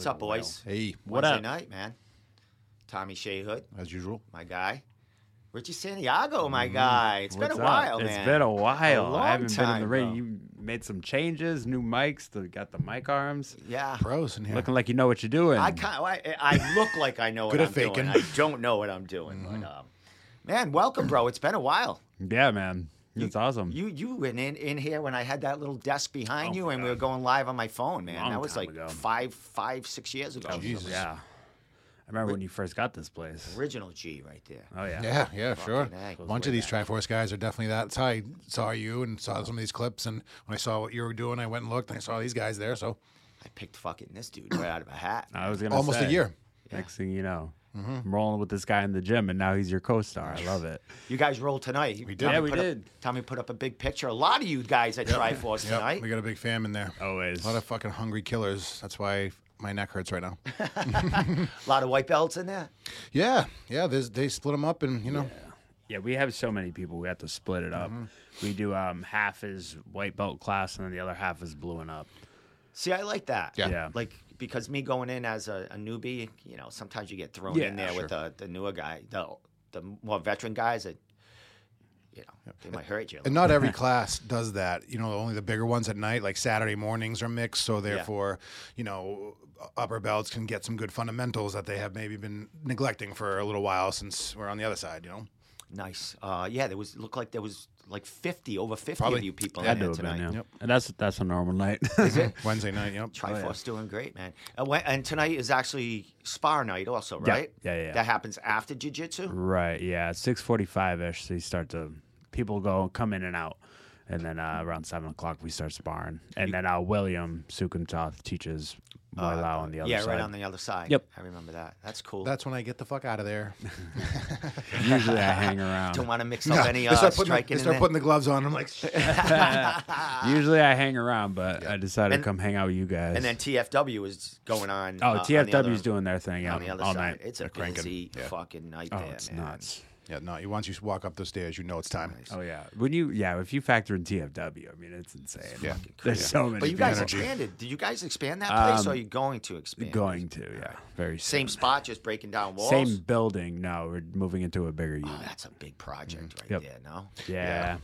What's up, boys? Hey, What Wednesday up? night, man. Tommy Shea Hood, as usual. my guy. Richie Santiago, my mm-hmm. guy. It's been a up? while, It's been a while. long I haven't been in time, the ring. You made some changes, new mics. The, got the mic arms. Yeah. Pros in here. Looking like you know what you're doing. I kind I, I look like I know what Good I'm doing. faking. I don't know what I'm doing. But, um, man, welcome, bro. It's been a while. yeah, man. It's awesome. You you went in, in here when I had that little desk behind Oh, you, and we God. were going live on my phone, man. Long that was time like ago. five five six years ago. Jesus. Yeah. I remember when you first got this place. Original G right there. Oh yeah. Yeah, yeah, sure. Fucking A. A bunch of these Triforce guys are definitely that. That's how I saw you and saw some of these clips. And when I saw what you were doing, I went and looked and I saw these guys there. So I picked fucking this dude right out of a hat. I was gonna almost say, a year. Next thing you know, mm-hmm. I'm rolling with this guy in the gym, and now he's your co-star. I love it. You guys rolled tonight. We did. Tommy Yeah, we put up- did. Tommy put up a big picture. A lot of you guys at Triforce Yep, tonight. we got a big fam in there. Always. A lot of fucking hungry killers. That's why my neck hurts right now. A lot of white belts in there. yeah, yeah. There's, they split them up, and you know, Yeah, we have so many people. We have to split it up. We do um, half is white belt class, and then the other half is blue and up. See, I like that. Yeah. Yeah. Like because me going in as a, a newbie, you know, sometimes you get thrown Yeah, in there with the, the newer guy, the the more veteran guys that, you know, they might hurt you. and not every class does that. You know, only the bigger ones at night, like Saturday mornings, are mixed. So therefore, you know, upper belts can get some good fundamentals that they have maybe been neglecting for a little while since we're on the other side. You know. Nice. Uh, yeah, there was looked like there was like fifty over fifty Probably. of you people Had in to there have been, tonight. yeah. Yep. And that's that's a normal night. Wednesday night. Yep. Triforce doing great, man. Uh, when- and tonight is actually spar night, also, right? Yeah, yeah, yeah. That happens after jiu-jitsu. right. Yeah. Six forty-five ish. So you start to people go come in and out, and then uh, around seven o'clock we start sparring, and then uh, William Sukumtoth teaches Muay Lao on the other Uh, yeah, side. right on the other side. Yep. I remember that. That's cool. That's when I get the fuck out of there. Usually I hang around. Don't want to mix up any they uh, start, putting, the, they start putting the gloves on. I'm like. Usually I hang around, but I decided And- to come hang out with you guys. And then TFW is going on. oh, uh, on the other- doing their thing on yeah, the other all side. night. It's a They're busy Yeah. fucking night oh, there, it's man. nuts. Yeah, no. You once you walk up the stairs, you know it's time. Oh yeah, when you yeah, if you factor in TFW, I mean it's insane. Yeah. there's so many. But you guys people. expanded. Did you guys expand that place, or are Um, you going to expand? going to yeah, very Same spot, just breaking down walls. same building. No, we're moving into a bigger unit. Oh, that's a big project right Yep. there. No, yeah.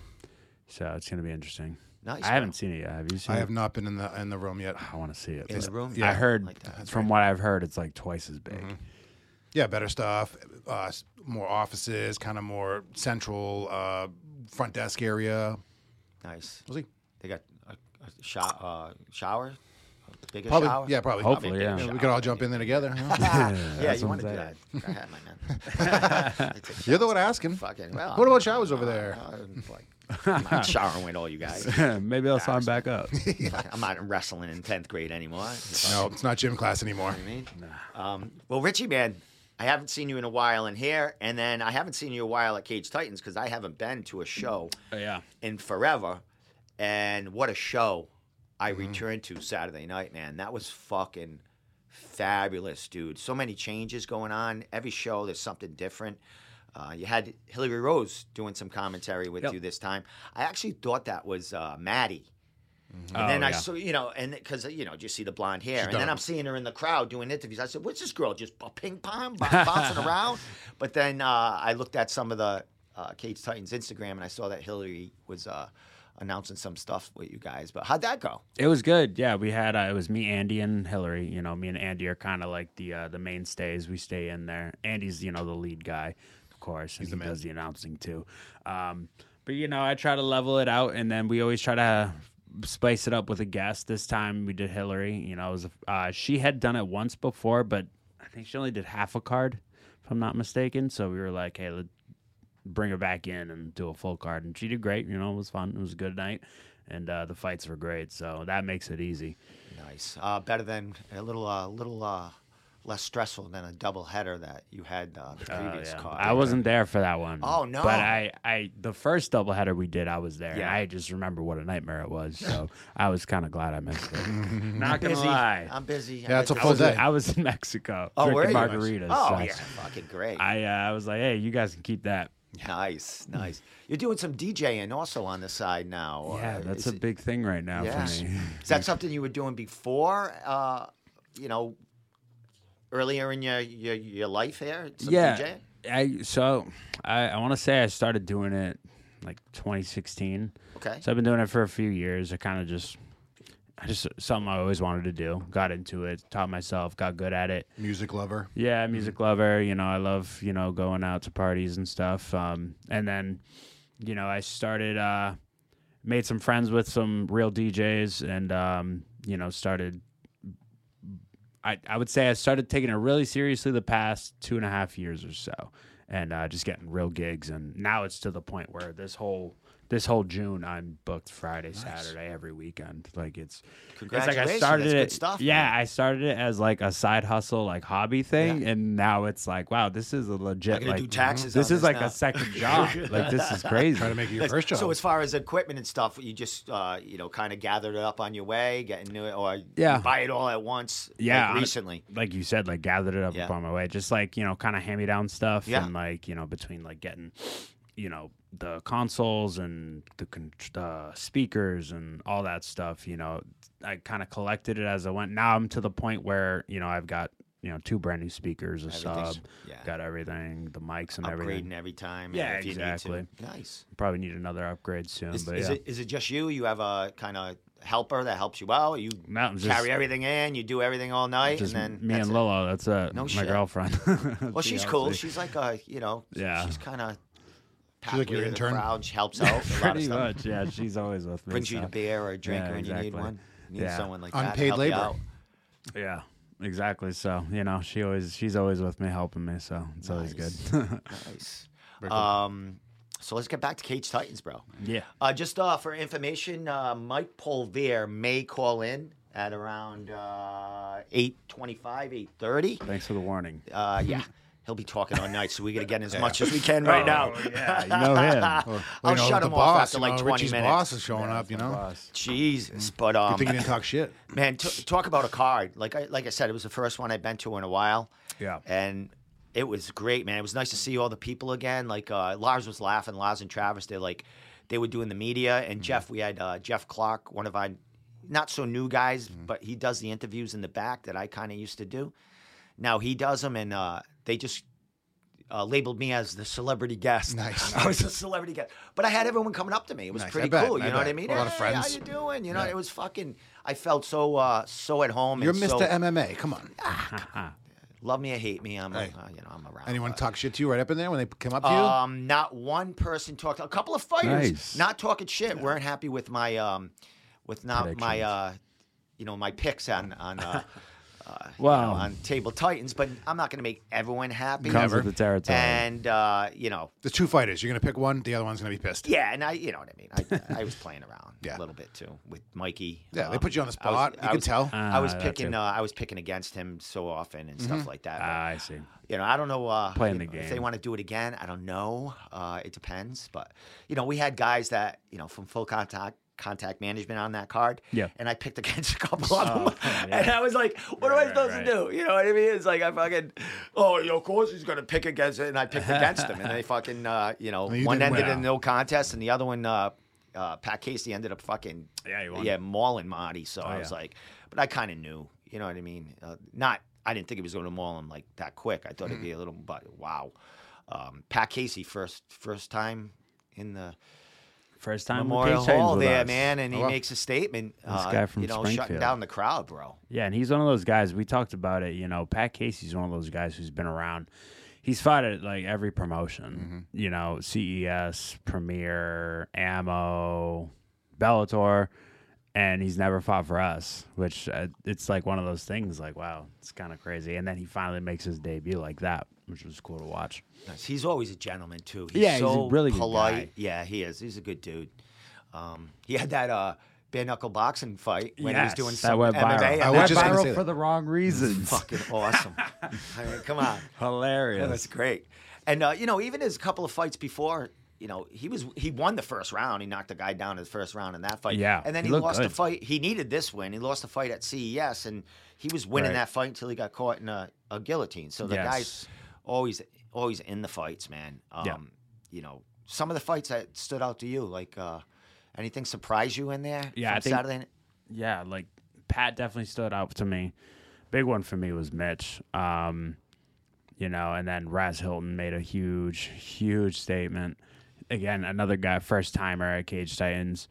so it's gonna be interesting. Nice, I haven't seen it yet. Have you seen I it? have not been in the in the room yet. I want to see it. in the room. I heard like that. from what I've heard, it's like twice as big. Yeah, better stuff. Uh, more offices, kind of more central uh, front desk area. Nice. We'll see. They got a, a sho- uh, shower, a bigger Probably, shower. yeah, probably. Hopefully, Probably a yeah. bigger we could all maybe. jump in there together. huh? yeah, That's you what want to I'm do saying. that? Go ahead, my man. Take a You're the one asking. Fucking well. What about showers over there? I'm like, I'm not showering with all you guys. Maybe I'll sign back up. I'm not wrestling in tenth grade anymore. You No, it's not gym class anymore. know what I mean? Um, well, Richie, man, I haven't seen you in a while in here, and then I haven't seen you a while at Cage Titans because I haven't been to a show yeah. in forever. And what a show I returned to Saturday night, man. That was fucking fabulous, dude. So many changes going on. Every show, there's something different. Uh, you had Hillary Rose doing some commentary with Yep. you this time. I actually thought that was uh, Maddie. And Oh, then I yeah. saw, you know, and because you know, just see the blonde hair, and done then. I'm seeing her in the crowd doing interviews. I said, "What's this girl just ping pong bouncing around?" But then uh, I looked at some of the uh, Cage Titans Instagram, and I saw that Hillary was uh, announcing some stuff with you guys. But how'd that go? It was good. Yeah, we had uh, it was me, Andy, and Hillary. You know, me and Andy are kind of like the uh, the mainstays. We stay in there. Andy's you know the lead guy, of course, and he does the announcing too. Um, but you know, I try to level it out, and then we always try to spice it up with a guest. This time we did Hillary. You know, was uh, she had done it once before, but I think she only did half a card, if I'm not mistaken. So we were like, hey, let's bring her back in and do a full card, and she did great. You know, it was fun. It was a good night, and uh, the fights were great. So that makes it easy. Nice, uh, better than a little, uh, little uh, less stressful than a double header that you had uh, the Oh, previous yeah. card. I wasn't there for that one. Oh, no. But I, I, the first doubleheader we did, I was there. Yeah. I just remember what a nightmare it was. So I was kind of glad I missed it. Not gonna busy. lie. I'm busy. Yeah, it's a I- I full was, day. I was in Mexico Oh, drinking you? margaritas. Oh so yeah, fucking great. I, uh, I was like, hey, you guys can keep that. Nice, nice. You're doing some DJing also on the side now. Yeah, uh, that's a it- big thing right now Yeah. for me. Is that something you were doing before? Uh, you know, earlier in your your, your life here? Some yeah, DJing? I so I, I want to say I started doing it like 2016. Okay. So I've been doing it for a few years. I kind of just, I just something I always wanted to do. Got into it, taught myself, got good at it. Music lover. Yeah, music lover. You know, I love you know going out to parties and stuff. Um, and then, you know, I started, uh, made some friends with some real DJs, and um, you know, started. I I would say I started taking it really seriously the past two and a half years or so, and uh, just getting real gigs. And now it's to the point where this whole this whole June I'm booked Friday, Saturday, every weekend. Like it's it's like I started that's it. good stuff, yeah, man. I started it as like a side hustle, like hobby thing, Yeah. and now it's like, wow, this is a legit. gonna like, do taxes This on is this like now. a second job. like this is crazy. Trying to make it your first job. So as far as equipment and stuff, you just uh, you know kind of gathered it up on your way, getting new it, or Yeah. buy it all at once. Yeah, like hon- recently. like you said, like gathered it up Yeah. on my way, just like you know, kind of hand me down stuff, Yeah. and like you know, between like getting, you know, the consoles and the con- uh, speakers and all that stuff. You know, I kind of collected it as I went. Now I'm to the point where you know I've got you know two brand new speakers, a sub, yeah. got everything, the mics and everything. Upgrading everything. every time. Yeah, exactly. Nice. Probably need another upgrade soon, Is, but is yeah. it is it just you? You have a kind of helper that helps you out. You No, just- carry everything in. You do everything all night, and then me and. Lolo. That's it. No my shit. girlfriend. Well, she's cool. She's like a you know. Yeah. She's kind of. She's like your intern? Crowd. She helps out. a lot of Pretty stuff. much. Yeah, she's always with me. Brings you a beer or a drink Yeah, when you need one. You need Yeah. someone like that. Unpaid help you labor. out. Yeah, exactly. So you know, she always she's always with me, helping me. So it's always good. Nice. Um, so let's get back to Cage Titans, bro. yeah. Uh, just uh, for information, uh, Mike Polvier may call in at around uh, 8.25, 8.30. Thanks for the warning. Uh, yeah, he'll be talking all night, so we got to get in as much as we can right now. Oh, yeah, you know him. Well, I'll you know, shut the him boss, off after you like know, 20 Richie's minutes. boss is showing up, you know. Boss. Jesus, but Good um, thing you didn't talk shit. man, t- talk about a card. Like I like I said, it was the first one I've been to in a while. Yeah. and it was great, man. It was nice to see all the people again. Like uh, Lars was laughing, Lars and Travis. They're like, they were doing the media, and Jeff. We had uh, Jeff Clark, one of our not so new guys, but he does the interviews in the back that I kind of used to do. Now he does them, and uh, they just. Uh, labeled me as the celebrity guest. Nice. I was a celebrity guest, but I had everyone coming up to me. It was Nice. Pretty bet. cool. You I know what I mean? A lot of friends. How you doing? You know, Yeah. it was fucking. I felt so uh, so at home. You're Mr. So, MMA. Come on. love me or hate me, I'm Hey. uh, you know I'm around. Anyone talk shit to you right up in there when they come up to you? Um, not one person talked. A couple of fighters, Nice. not talking shit, weren't happy with my um, with not my uh, you know, my picks on on uh, uh, you Wow. know, on Table Titans. But I'm not going to make everyone happy. Comes with the territory. And uh, you know, The two fighters. You're gonna pick one. The other one's gonna be pissed. yeah, and I, you know what I mean. I, I was playing around Yeah. a little bit too with Mikey. Yeah, they Um, put you on the I was- spot. I you can was- tell. I was picking. Uh, I was picking against him so often and Mm-hmm. stuff like that. but- Ah, I see. you know, I don't know. Uh, Playing you the know, If they want to do it again, I don't know. Uh, it depends. But you know, we had guys that you know from full contact contact management on that card. Yeah. And I picked against a couple of them, Oh, yeah. and I was like, "What Right, am I supposed right, to do?" You know what I mean? It's like I fucking, oh, you know, of course he's gonna pick against it, and I picked against him, and they fucking, uh, you know, you one ended win. in no contest, and the other one. Uh, uh, Pat Casey ended up fucking Yeah, he won. yeah mauling Marty. So Oh, I was yeah. like, but I kind of knew, you know what I mean? Uh, not, I didn't think he was going to maul him like that quick. I thought it'd be a little, but wow. Um, Pat Casey first first time in the First time Memorial Hall there, us. man, and he Oh, makes a statement. uh, guy from you know, shutting Springfield. down the crowd, bro. Yeah, and he's one of those guys. We talked about it. You know, Pat Casey's one of those guys who's been around. He's fought at like every promotion. You know, CES, Premier, Ammo, Bellator, and he's never fought for us. Which uh, it's like one of those things. Like, wow, it's kind of crazy. And then he finally makes his debut like that, which was cool to watch. Nice. He's always a gentleman too. He's Yeah, he's a so really good polite. guy. Yeah, he is. He's a good dude. Um, he had that uh, bare knuckle boxing fight when he was doing Yes, some went MMA. viral. I was Went just viral for that. the wrong reasons. fucking awesome. I mean, come on. Hilarious. That's great. And uh, you know, even his couple of fights before, you know, he was he won the first round. He knocked the guy down in the first round in that fight. Yeah, And then he he, looked lost the good. fight. He needed this win. He lost the fight at CES, and he was winning Right. that fight until he got caught in a, a guillotine. So the Yes. guy's always always in the fights, man. Um, Yeah. You know, some of the fights that stood out to you, like uh, anything surprise you in there? Yeah, I think- Saturday. yeah, like Pat definitely stood out to me. Big one for me was Mitch. Um, you know, and then Raz Hilton made a huge, huge statement. Again, another guy, first timer at Cage Titans.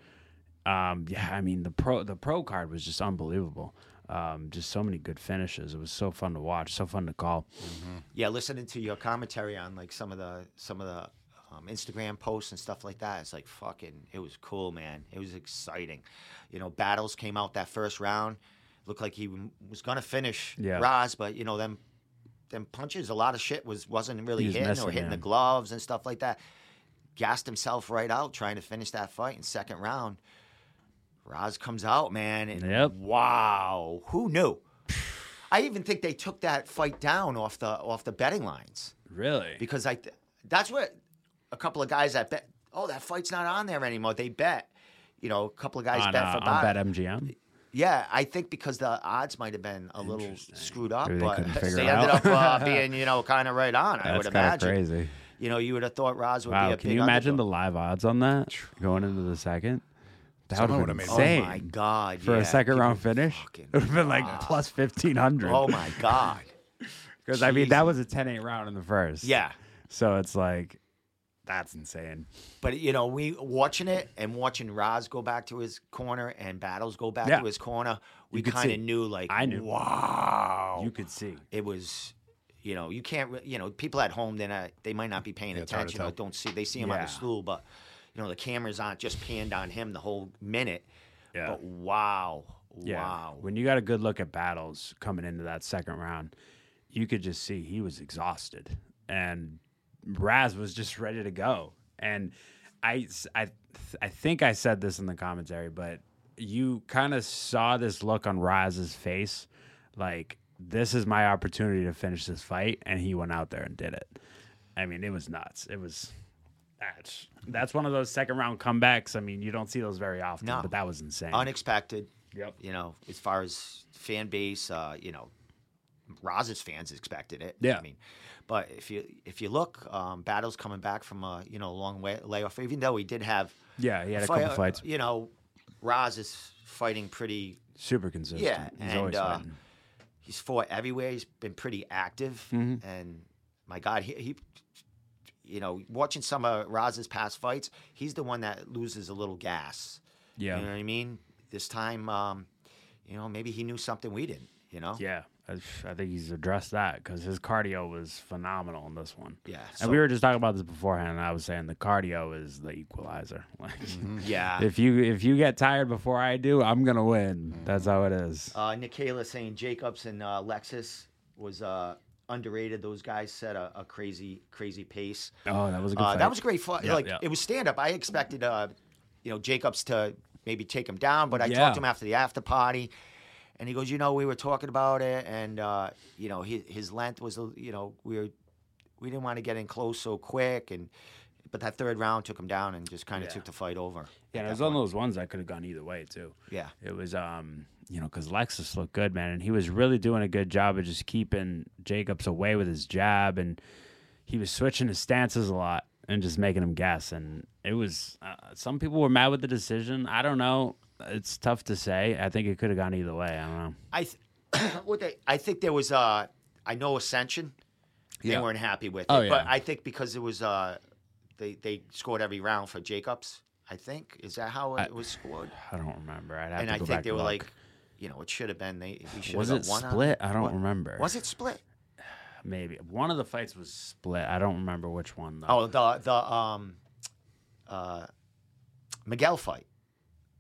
Um, yeah, I mean the pro the pro card was just unbelievable. Um, just so many good finishes. It was so fun to watch, so fun to call. yeah, listening to your commentary on like some of the some of the um, Instagram posts and stuff like that, it's like fucking. It was cool, man. It was exciting. You know, battles came out that first round. Looked like he w- was gonna finish Yeah. Roz, but you know them them punches. A lot of shit was wasn't really was hitting missing, or hitting yeah. the gloves and stuff like that. Gassed himself right out trying to finish that fight in second round. Roz comes out, man, and Yep. wow, who knew? I even think they took that fight down off the off the betting lines Really? because I th- that's what a couple of guys that bet. Oh, that fight's not on there anymore. They bet. You know, a couple of guys on, bet uh, for on Bob. BetMGM. Yeah, I think because the odds might have been a little screwed up, Maybe but they ended up uh, being, you know, kind of right on. I would imagine. crazy. You know, you would have thought Roz would be a. Wow, can you imagine underdog. the live odds on that going into the second? That would have been made oh insane. Oh my god! For yeah, a second round finish, it would have been like plus fifteen hundred. Oh my god! Because I mean, that was a 10-8 round in the first. Yeah, So it's like, that's insane. but you know, we watching it and watching Roz go back to his corner and Battles go back Yeah. to his corner, we kind of knew like, I knew. wow, You could see. it was. You know, you can't. You know, people at home, then they might not be paying Yeah, it's hard to attention or don't see. They see him on the stool, but you know, the cameras aren't just panned on him the whole minute. Yeah. But wow, Yeah. wow. When you got a good look at battles coming into that second round, you could just see he was exhausted, and Raz was just ready to go. And I, I, I think I said this in the commentary, but you kind of saw this look on Raz's face, like this is my opportunity to finish this fight, and he went out there and did it. I mean, it was nuts. It was. That's that's one of those second round comebacks. I mean, you don't see those very often, No. but that was insane. Unexpected. Yep. You know, as far as fan base, uh, you know, Roz's fans expected it. Yeah. I mean, but if you if you look, um, Battle's coming back from a you know long way, layoff. Even though he did have Yeah, he had a fight- couple fights. You know, Roz is fighting pretty. Super consistent. Yeah, He's and, always uh. He's fought everywhere. He's been pretty active, Mm-hmm. and my God, he, he, you know, watching some of Raz's past fights, he's the one that loses a little gas. Yeah. You know what I mean? This time, um, you know, maybe he knew something we didn't. You know? Yeah. I, think he's addressed that because his cardio was phenomenal in this one. Yeah. and we were just talking about this beforehand, and I was saying the cardio is the equalizer. Like, yeah. if you if you get tired before I do, I'm gonna win. Mm-hmm. That's how it is. Uh, Nikayla saying Jacobs and uh, Lexus was uh, underrated. Those guys set a, a crazy, crazy pace. Oh, that was a good Uh, fight. that was a great fight. Yeah, like yeah. it was stand up. I expected, uh, you know, Jacobs to maybe take him down, but I Yeah. talked to him after the after party, and he goes, you know, we were talking about it, and uh, you know, his, his length was, you know, we were, we didn't want to get in close so quick, and but that third round took him down and just kind of Yeah. took the fight over. Yeah, it was one of those ones that could have gone either way too. Yeah. It was, um, you know, because Lexus looked good, man, and he was really doing a good job of just keeping Jacobs away with his jab, and he was switching his stances a lot and just making him guess. And it was, uh, some people were mad with the decision. I don't know. It's tough to say. I think it could have gone either way. I don't know. I th- what they, I think there was uh I know Ascension they Yeah. weren't happy with it, Oh, but. I think because it was uh they they scored every round for Jacobs. I think is that how it I- was scored? I don't remember. I'd have And to I think back they were look. like, you know, it should have been they. We should was have it one on- split? I don't what- remember. Was it split? Maybe one of the fights was split. I don't remember which one though. Oh, the the um uh Miguel fight.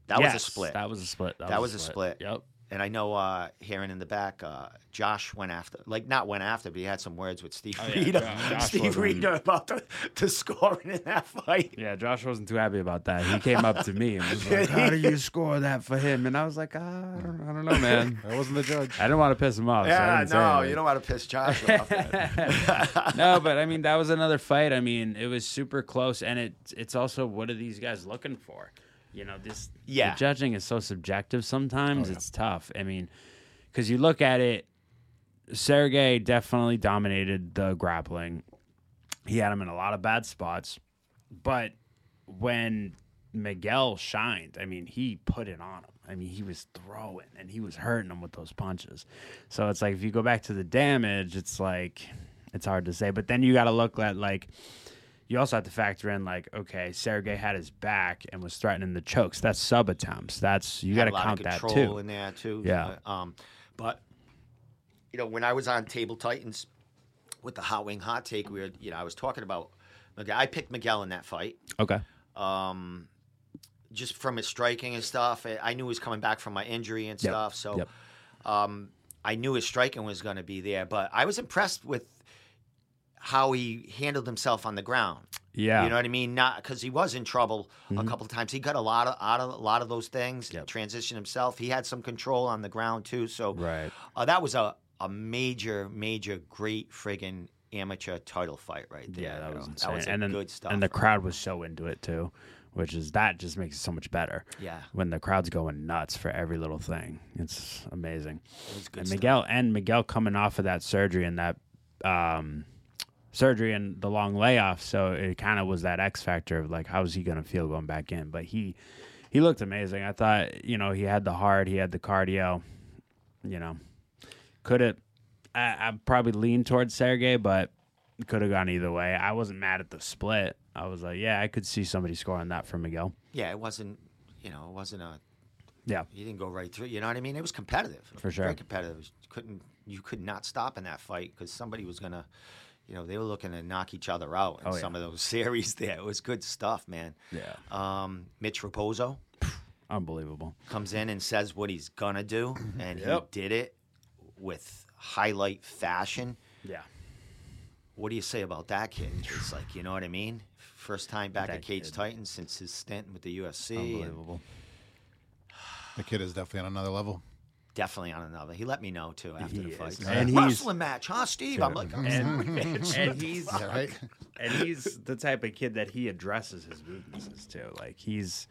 That was a split. That was a split. That was a split. Yep. And I know uh, hearing in the back, uh, Josh went after, like not went after, but he had some words with Steve Oh, yeah, Reeder, Jo- Josh Steve Reeder about the, the scoring in that fight. Yeah, Josh wasn't too happy about that. He came up to me and was like, "How do you score that for him?" And I was like, ah, "I don't, I don't know, man. I wasn't the judge. I didn't want to piss him off." Yeah, didn't no, you don't want to piss Josh off. no, but I mean that was another fight. I mean, it was super close, and it it's also what are these guys looking for? You know, this Yeah. the judging is so subjective. Sometimes oh, it's tough. I mean, because you look at it, Sergey definitely dominated the grappling. He had him in a lot of bad spots, but when Miguel shined, I mean, he put it on him. I mean, he was throwing and he was hurting him with those punches. So it's like if you go back to the damage, it's like it's hard to say. But then you got to look at like you also have to factor in like okay, Sergey had his back and was threatening the chokes. That's sub attempts. That's you got to count that too. in there too. Yeah. Uh, Um, but you know, when I was on Table Titans with the Hot Wing Hot Take, we were, you know, I was talking about. I picked Miguel in that fight. Okay. Um, just from his striking and stuff, I- I knew he was coming back from my injury and Yep. stuff. So, Yep. um, I knew his striking was going to be there. But I was impressed with how he handled himself on the ground. Yeah. You know what I mean? Not because he was in trouble a couple of times. He got a lot of out of a lot of those things. Yep. Transition himself. He had some control on the ground too. So Right. uh, that was a a major, major, great friggin' amateur title fight right there. Yeah, that was insane. That was and then, good stuff. And the crowd was so into it too, which is that just makes it so much better. Yeah. When the crowd's going nuts for every little thing, it's amazing. It was good and stuff. Miguel and Miguel coming off of that surgery and that um, surgery and the long layoff, so it kind of was that X factor of like, how's he gonna feel going back in? But he he looked amazing. I thought you know he had the heart, he had the cardio. You know, could have I, I probably leaned towards Sergey, but could have gone either way. I wasn't mad at the split. I was like, yeah, I could see somebody scoring that for Miguel. Yeah, it wasn't. You know, it wasn't a. Yeah, He didn't go right through. You know what I mean? It was competitive. For sure. Very competitive. Couldn't you could not stop in that fight because somebody was gonna. You know, they were looking to knock each other out in Oh, yeah. some of those series. There, it was good stuff, man. yeah, Um, Mitch Raposo unbelievable. comes in and says what he's gonna do, and Yep. he did it with highlight fashion. Yeah, What do you say about that kid? It's like, you know what I mean? First time back That at Cage kid. Titans since his stint with the UFC. and unbelievable. The kid is definitely on another level. Definitely on another. He let me know too after He the is. fight. And he's- wrestling match, huh, Steve? I'm like, and, and he's right. and he's the type of kid that he addresses his weaknesses too. Like he's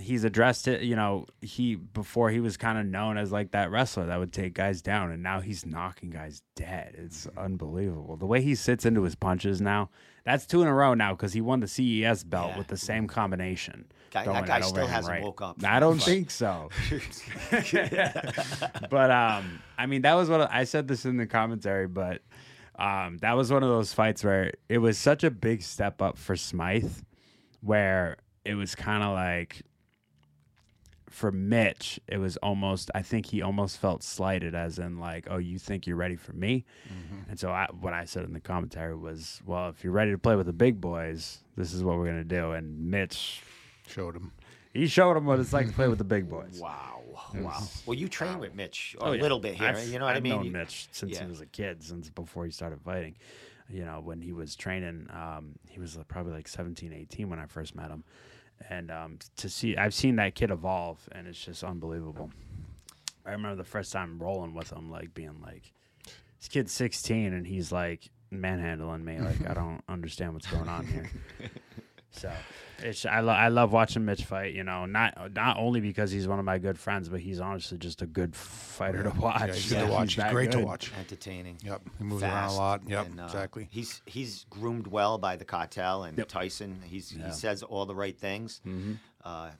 he's addressed it. You know, he before he was kind of known as like that wrestler that would take guys down, and now he's knocking guys dead. It's unbelievable the way he sits into his punches now. That's two in a row now because he won the CES belt Yeah. with the same combination. Guy- that guy still hasn't right. woke up I don't think so. but um, I mean, that was what I said this in the commentary, but um, that was one of those fights where it was such a big step up for Smythe, where it was kind of like for Mitch, it was almost. I think he almost felt slighted, as in like, "Oh, you think you're ready for me?" And so I, what I said in the commentary was, "Well, if you're ready to play with the big boys, this is what we're gonna do." And Mitch, Showed him. he showed him what it's like to play with the big boys. wow, wow. Well, you train with Mitch a Oh, yeah. little bit here. I've- you know what I I've mean? known You- Mitch since yeah. he was a kid, since before he started fighting. You know, when he was training, um, he was probably like 17, 18 when I first met him. And um, to see, I've seen that kid evolve, and it's just unbelievable. I remember the first time rolling with him, like being like, this kid's 16 and he's like manhandling me. Like, I don't understand what's going on here. So it's I, lo- I love watching Mitch fight. You know, not not only because he's one of my good friends, but he's honestly just a good fighter to watch. Yeah, he's good to watch. He's that great to watch. entertaining. Yep. He moves around a lot. Yep. and, uh, exactly. He's he's groomed well by the cartel and Yep. Tyson. He's Yeah. he says all the right things. Mhm. Uh,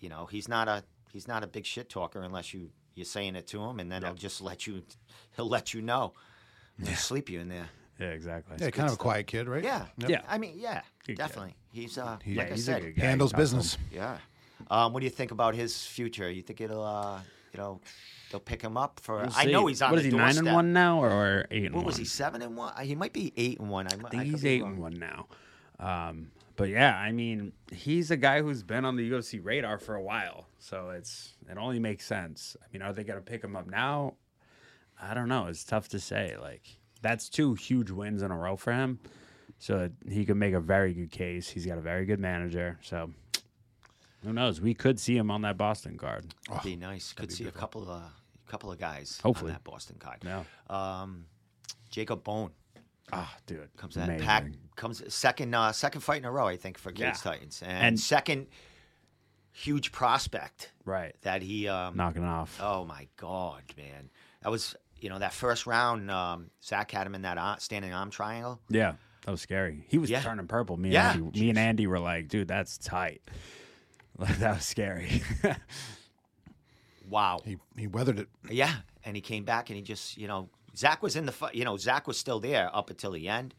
you know, he's not a he's not a big shit talker unless you you're saying it to him, and then he'll just let you he'll let you know. He'll sleep you in there. Yeah, exactly. Yeah, kind of a quiet kid, right? Yeah, Yep. Yeah. I mean, yeah, Good kid. definitely. He's uh, He- like Yeah, I he's a said, good guy. Handles You talk to business. yeah. Um, what do you think about his future? You think it'll uh, you know, they'll pick him up for? We'll I know he's on What the is he nine doorstep. and one now, or, or eight and What one? was he? Seven and one? Uh, He might be eight and one. I, I think he's eight and one now. Um, But yeah, I mean, he's a guy who's been on the UFC radar for a while, so it's it only makes sense. I mean, are they gonna pick him up now? I don't know. It's tough to say. Like that's two huge wins in a row for him, so he could make a very good case. He's got a very good manager, so who knows? We could see him on that Boston card. That'd be nice. Could see a couple of a couple of guys Hopefully. on that Boston card. Yeah. Um, Jacob Bone Ah, dude, comes that pack comes second uh, second fight in a row, I think, for Yeah. Cage Titans, and, And- second huge prospect right? that he. Um, Knocking off. Oh my God, man! That was you know that first round. Um, Zach had him in that ar- standing arm triangle. Yeah, that was scary. He was Yeah. turning purple. Me and Yeah. Andy, me and Andy were like, dude, that's tight. Like that was scary. Wow. He he weathered it. Yeah, and he came back and he just, you know, Zach was in the. You know, Zach was still there up until the end,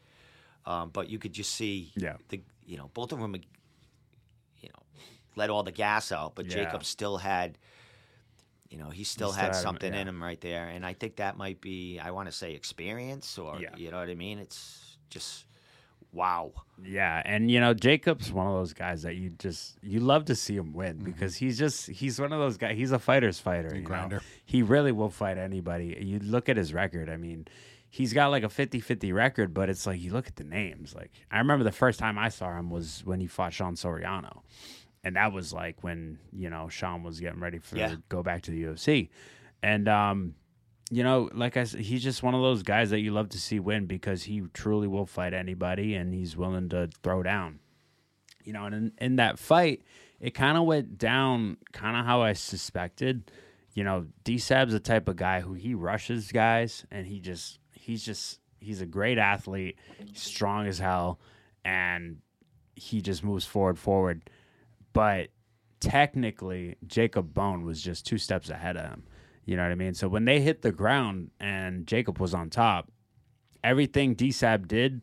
um, but you could just see, Yeah. the you know, both of them, you know, let all the gas out, but Yeah. Jacob still had, you know, he still still had had him, something in him right there, and I think that might be, I want to say, experience or Yeah. you know what I mean. It's just wow. yeah, and you know, Jacob's one of those guys that you just you love to see him win because he's just he's one of those guys. He's a fighter's fighter. You know? He really will fight anybody. You look at his record. I mean. He's got like a 50-50 record, but it's like you look at the names. Like I remember the first time I saw him was when he fought Sean Soriano. and that was like when you know Sean was getting ready for Yeah. go back to the UFC, and um, you know, like I said, he's just one of those guys that you love to see win because he truly will fight anybody and he's willing to throw down. You know, and in, in that fight, it kind of went down kind of how I suspected. You know, D Sab's the type of guy who he rushes guys and he just he's just he's a great athlete, strong as hell, and he just moves forward forward. But technically, Jacob Bone was just two steps ahead of him. You know what I mean? So when they hit the ground and Jacob was on top, everything DSAB did,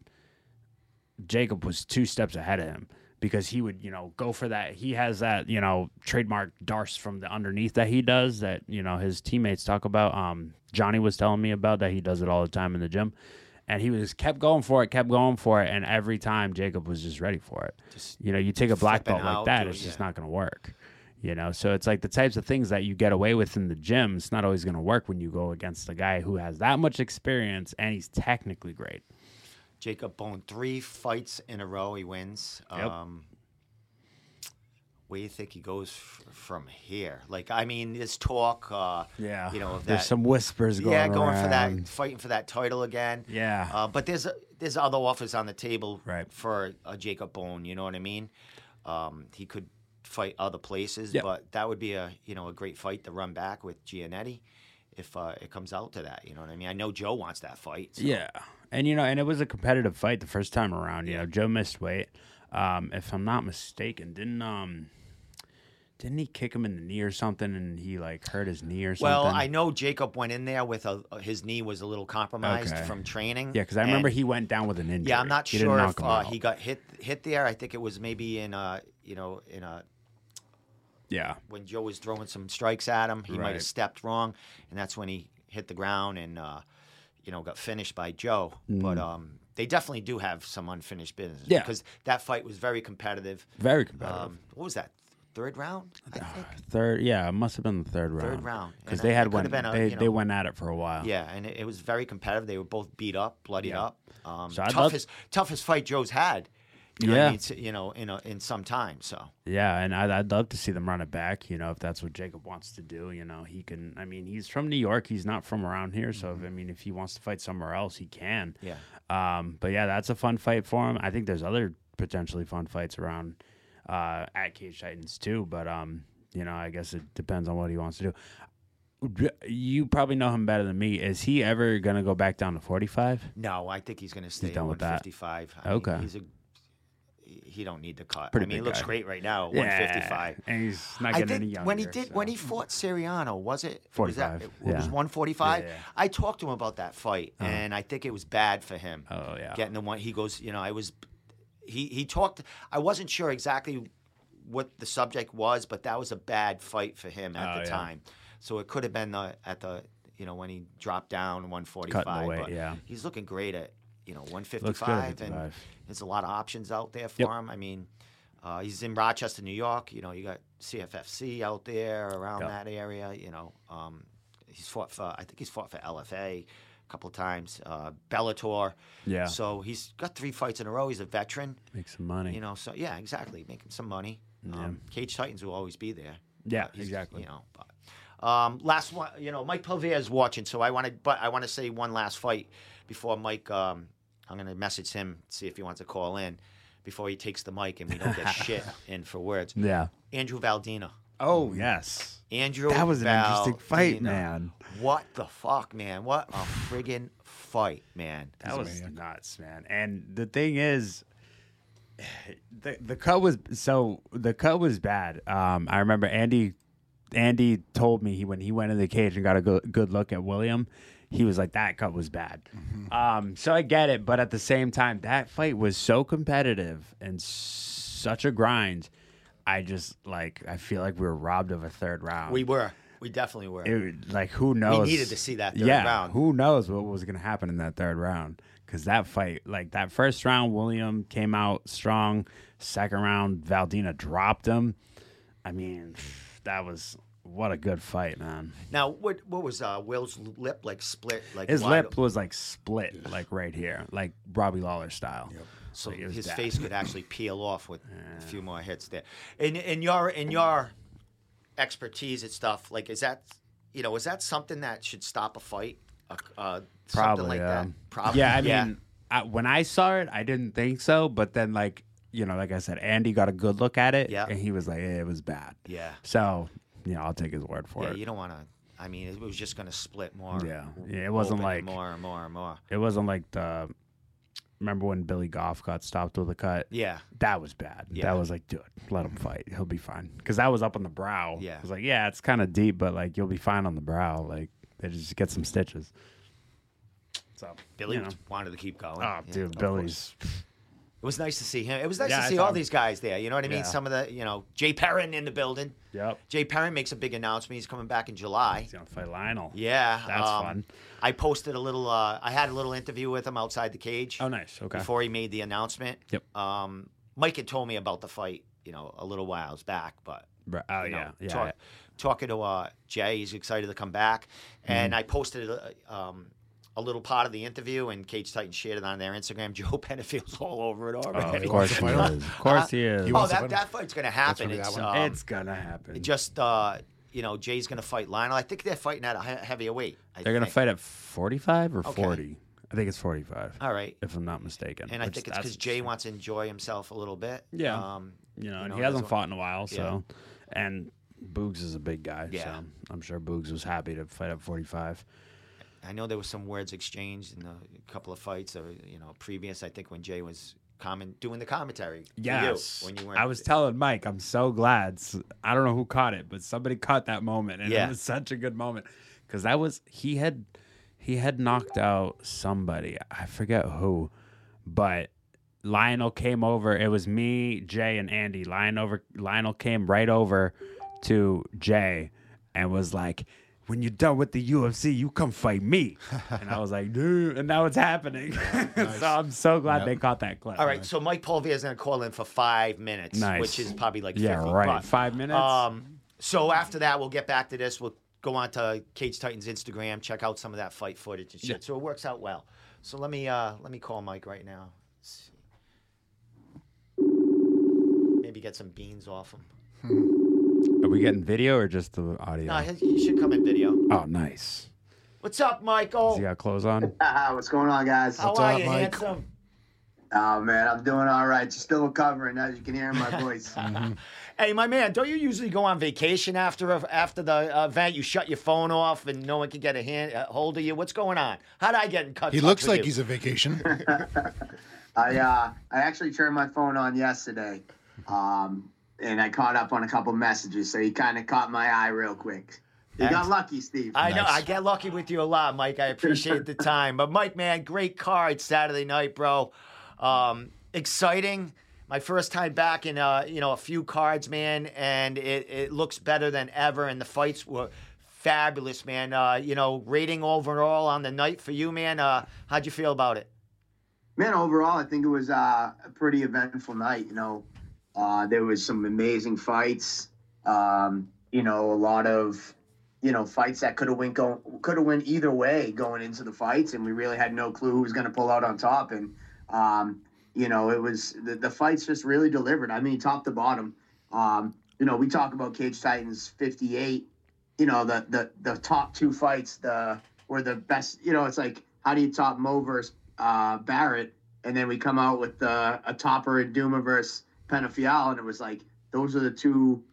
Jacob was two steps ahead of him because he would, you know, go for that. He has that, you know, trademark darce from the underneath that he does that, you know, his teammates talk about. Um, Johnny was telling me about that. He does it all the time in the gym. And he was kept going for it, kept going for it, and every time Jacob was just ready for it. Just you know, you take a black belt like that, it's just yeah. not going to work. You know, so it's like the types of things that you get away with in the gym. It's not always going to work when you go against a guy who has that much experience and he's technically great. Jacob Bone, three fights in a row, he wins. Yep. Um, where do you think he goes f- from here? Like, I mean, this talk, uh, Yeah, you know, of there's some whispers going. yeah, going for that, fighting for that title again. Yeah, Uh, but there's there's other offers on the table Right. for a Jacob Bone. You know what I mean? Um, he could fight other places, Yep. but that would be a you know a great fight to run back with Giannetti if uh, it comes out to that. You know what I mean? I know Joe wants that fight. so- yeah, and you know, and it was a competitive fight the first time around. You Yeah. know, Joe missed weight. Um, if I'm not mistaken, didn't um, didn't he kick him in the knee or something, and he like hurt his knee or something? Well, I know Jacob went in there with a his knee was a little compromised Okay. from training. yeah, because I remember he went down with an injury. Yeah, I'm not He sure if uh, he got hit hit there. I think it was maybe in a you know in a Yeah, when Joe was throwing some strikes at him, he might have stepped wrong, and that's when he hit the ground and uh, you know got finished by Joe. But um, they definitely do have some unfinished business. Mm. Yeah. because that fight was very competitive. very competitive. Um, what was that? Third round, I think. Third, yeah, it must have been the third round. Third round. because they had a, they you they went at it for a while. Yeah, and it, it was very competitive. They were both beat up, bloodied Yeah. up. Um, So I'd love- toughest toughest fight Joe's had. You know Yeah. I mean? You know, in a, in some time. So Yeah, and I'd, I'd love to see them run it back. You know, if that's what Jacob wants to do, you know, he can. I mean, he's from New York. He's not from around here, so Mm-hmm. if, I mean, if he wants to fight somewhere else, he can. yeah. Um, but yeah, that's a fun fight for him. I think there's other potentially fun fights around uh, at Cage Titans too. But um, you know, I guess it depends on what he wants to do. You probably know him better than me. Is he ever gonna go back down to 45? No, I think he's going to stay done at with that. 155. I mean, Okay. he's a he don't need the cut. Pretty I mean, he looks guy. great right now, at 155. and he's not getting any younger. when he did when he fought Soriano, was it was 45, that, it yeah. was 145. Yeah, yeah. I talked to him about that fight, uh-huh. and I think it was bad for him. Oh yeah. getting the one. He goes, you know, I was. He he talked. I wasn't sure exactly what the subject was, but that was a bad fight for him at Oh, the yeah. time. So it could have been the, at the you know when he dropped down 145. Cutting the weight, but yeah. he's looking great at you know 155, and there's a lot of options out there for Yep. him. I mean, uh, he's in Rochester, New York. You know, you got CFFC out there around Yep. that area. You know, um, he's fought for I think he's fought for LFA a couple of times, uh, Bellator. Yeah. So he's got three fights in a row. He's a veteran. Make some money. You know, so yeah, exactly, making some money. Yeah. Um, Cage Titans will always be there. Yeah, Uh, exactly. You know, but um, last one, you know, Mike Pelvier is watching, so I want to, but I want to say one last fight before Mike. Um, I'm gonna message him see if he wants to call in before he takes the mic and we don't get shit in for words. yeah. Andrew Valdina. Oh yes. Andrew. That was an interesting fight, man. What the fuck, man? What a friggin' fight, man. That was nuts, man. And the thing is, the the cut was so the cut was bad. Um, I remember Andy Andy told me he when he went in the cage and got a good, good look at William, he was like that cut was bad. Um, so I get it, but at the same time, that fight was so competitive and such a grind. I just like I feel like we were robbed of a third round. We were. We definitely were. It, like who knows? We needed to see that third yeah, round. Who knows what was going to happen in that third round? Because that fight, like that first round, William came out strong. Second round, Valdina dropped him. I mean, that was what a good fight, man. now, what what was uh, Will's lip like split? Like His lip was like split, like right here, like Robbie Lawler style. Yep. so Like, his bad. face could actually peel off with a few more hits there. In in your in your expertise and stuff, like is that you know is that something that should stop a fight? Uh, uh, something Probably, like yeah. that. Probably. Yeah, I mean, I, when I saw it, I didn't think so, but then like you know, like I said, Andy got a good look at it, Yeah. and he was like, eh, it was bad. yeah, So, know, I'll take his word for yeah. it. You don't want to. I mean, it was just going to split more. Yeah. Yeah, it wasn't like- more and more and more. It wasn't like the. Remember when Billy Goff got stopped with a cut? Yeah, That was bad. Yeah. That was like, dude, let him fight. He'll be fine. Because that was up on the brow. Yeah. I was like, yeah, it's kind of deep, but like you'll be fine on the brow. Like they just get some stitches. So Billy you know. wanted to keep going. Oh, Yeah, dude, Billy's. It was nice to see him. It was nice Yeah, to see all him. these guys there. You know what I mean? Yeah. Some of the, you know, Jay Perrin in the building. Yep. Jay Perrin makes a big announcement. He's coming back in July. He's gonna fight Lionel. Yeah, That's um, fun. I posted a little. Uh, I had a little interview with him outside the cage Oh, nice. Okay. before he made the announcement. Yep. Um, Mike had told me about the fight, you know, a little whiles back, but Oh you know, yeah, yeah. talk- talking to uh, Jay, he's excited to come back, and Mm-hmm. I posted uh, um, a little part of the interview, and Cage Titan shared it on their Instagram. Joe Benefield's all over it Oh, of course he is. Of course he is. He oh, that, that fight's gonna happen. It's, that um, it's gonna happen. it just uh, you know, Jay's gonna fight Lionel. I think they're fighting at a heavier weight. I They're gonna fight at forty-five or Okay. forty. I think it's forty-five, All right. if I'm not mistaken. And I think it's because Jay wants to enjoy himself a little bit. Yeah. Um, you know, you and know, he hasn't fought in a while, so and Boogs is a big guy, Yeah. so I'm sure Boogs was happy to fight at 45. I know there was some words exchanged in a couple of fights, or you know, previous. I think when Jay was comment doing the commentary. for you, Yes, when you weren't. I was telling Mike, I'm so glad. I don't know who caught it, but somebody caught that moment, and Yeah. it was such a good moment because that was he had he had knocked out somebody. I forget who, but Lionel came over. It was me, Jay, and Andy. Lionel over. Lionel came right over to Jay and was like. When you're done with the UFC, you come fight me. And I was like, dude, and now it's happening. so I'm so glad Yep. they caught that clip. All right, so Mike Polvia is going to call in for five minutes, Nice. which is probably like Yeah, 50, right. but, Five minutes? Um, so after that, we'll get back to this. We'll go on to Cage Titans Instagram, check out some of that fight footage and shit. Yeah. So it works out well. So let me uh, let me call Mike right now. Let's see. Maybe get some beans off him. Are we getting video or just the audio? No, he, he should come in video. oh, nice. What's up, Does Michael? he got clothes on? Ah, what's going on, guys? How What's are up, you, Mike? handsome? Oh man, I'm doing all right. Just still recovering, as you can hear in my voice. Hey, my man, don't you usually go on vacation after a, after the event? You shut your phone off and no one can get a hand a hold of you. What's going on? How did I get in touch? He looks with like you? he's a vacation. I uh, I actually turned my phone on yesterday, um, and I caught up on a couple messages, so he kind of caught my eye real quick. You got lucky, Steve. I know. I get lucky with you a lot, Mike. I appreciate the time. But Mike, man, great card Saturday night, bro. Um, exciting. My first time back in uh, you know a few cards, man, and it, it looks better than ever. And the fights were fabulous, man. Uh, you know, rating overall on the night for you, man. Uh, how'd you feel about it? man, overall, I think it was uh, a pretty eventful night. You know, uh, there was some amazing fights. Um, you know, a lot of you know fights that could have went go could have went either way going into the fights, and we really had no clue who was going to pull out on top. And um, you know, it was the, the fights just really delivered. I mean, top to bottom. Um, you know, we talk about Cage Titans 58. You know, the the the top two fights the were the best. You know, it's like how do you top Mo versus uh, Barrett, and then we come out with uh, a topper in Duma versus Penafiel, and it was like those are the two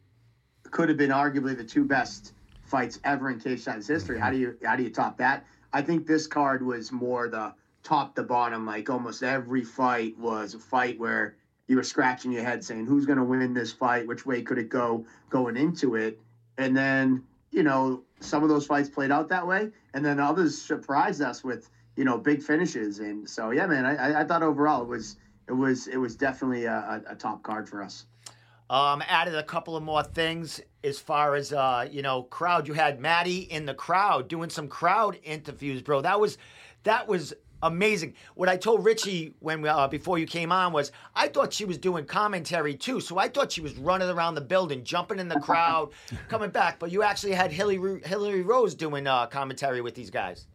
could have been arguably the two best fights ever in Cage Titans history. How do you how do you top that? I think this card was more the top to bottom. Like almost every fight was a fight where you were scratching your head saying who's going to win this fight, which way could it go going into it, and then you know some of those fights played out that way, and then others surprised us with you know big finishes. And so yeah, man, I, I thought overall it was it was it was definitely a, a top card for us. Um, added a couple of more things as far as uh, you know, crowd. You had Maddie in the crowd doing some crowd interviews, bro. That was that was amazing. What I told Richie when uh, before you came on was I thought she was doing commentary too. So I thought she was running around the building, jumping in the crowd, coming back. But you actually had Hillary Hillary Rose doing uh, commentary with these guys.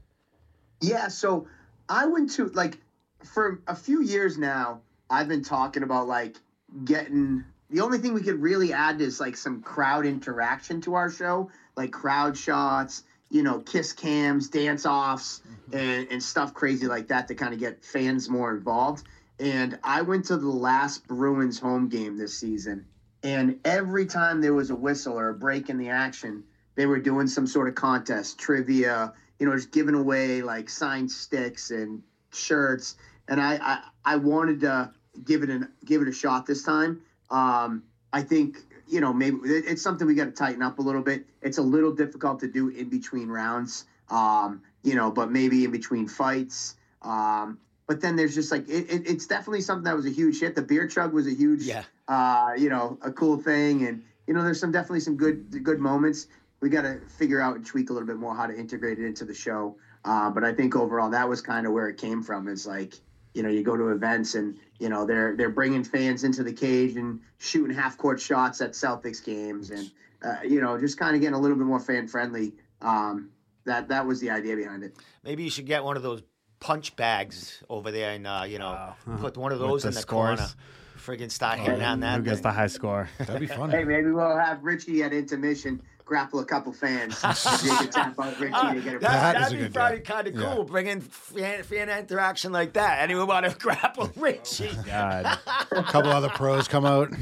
Yeah. So I went to like for a few years now. I've been talking about like getting the only thing we could really add is like some crowd interaction to our show, like crowd shots, you know, kiss cams, dance offs, mm-hmm. and, and stuff crazy like that to kind of get fans more involved. And I went to the last Bruins home game this season, and every time there was a whistle or a break in the action, they were doing some sort of contest, trivia, you know, just giving away like signed sticks and shirts. And I, I, I wanted to give it an give it a shot this time um, I think you know maybe it's something we got to tighten up a little bit. It's a little difficult to do in between rounds, um, you know, but maybe in between fights. Um, but then there's just like it, it, it's definitely something that was a huge hit. The beer chug was a huge, yeah. uh, you know, a cool thing, and you know, there's some definitely some good good moments. We got to figure out and tweak a little bit more how to integrate it into the show. Uh, but I think overall that was kind of where it came from. Is like you know you go to events and you know they're they're bringing fans into the cage and shooting half court shots at Celtics games and uh, you know just kind of getting a little bit more fan friendly. Um, that that was the idea behind it. Maybe you should get one of those punch bags over there and uh, you know uh, put one of those in the scores. corner. Friggin' start hitting oh, on that. Who gets the high score? That'd be fun. hey, maybe we'll have Richie at intermission grapple a couple fans. tap out uh, to get a that, That'd be probably kind of cool, yeah. bringing fan, fan interaction like that. Anyone want to grapple Richie? God. a couple other pros come out.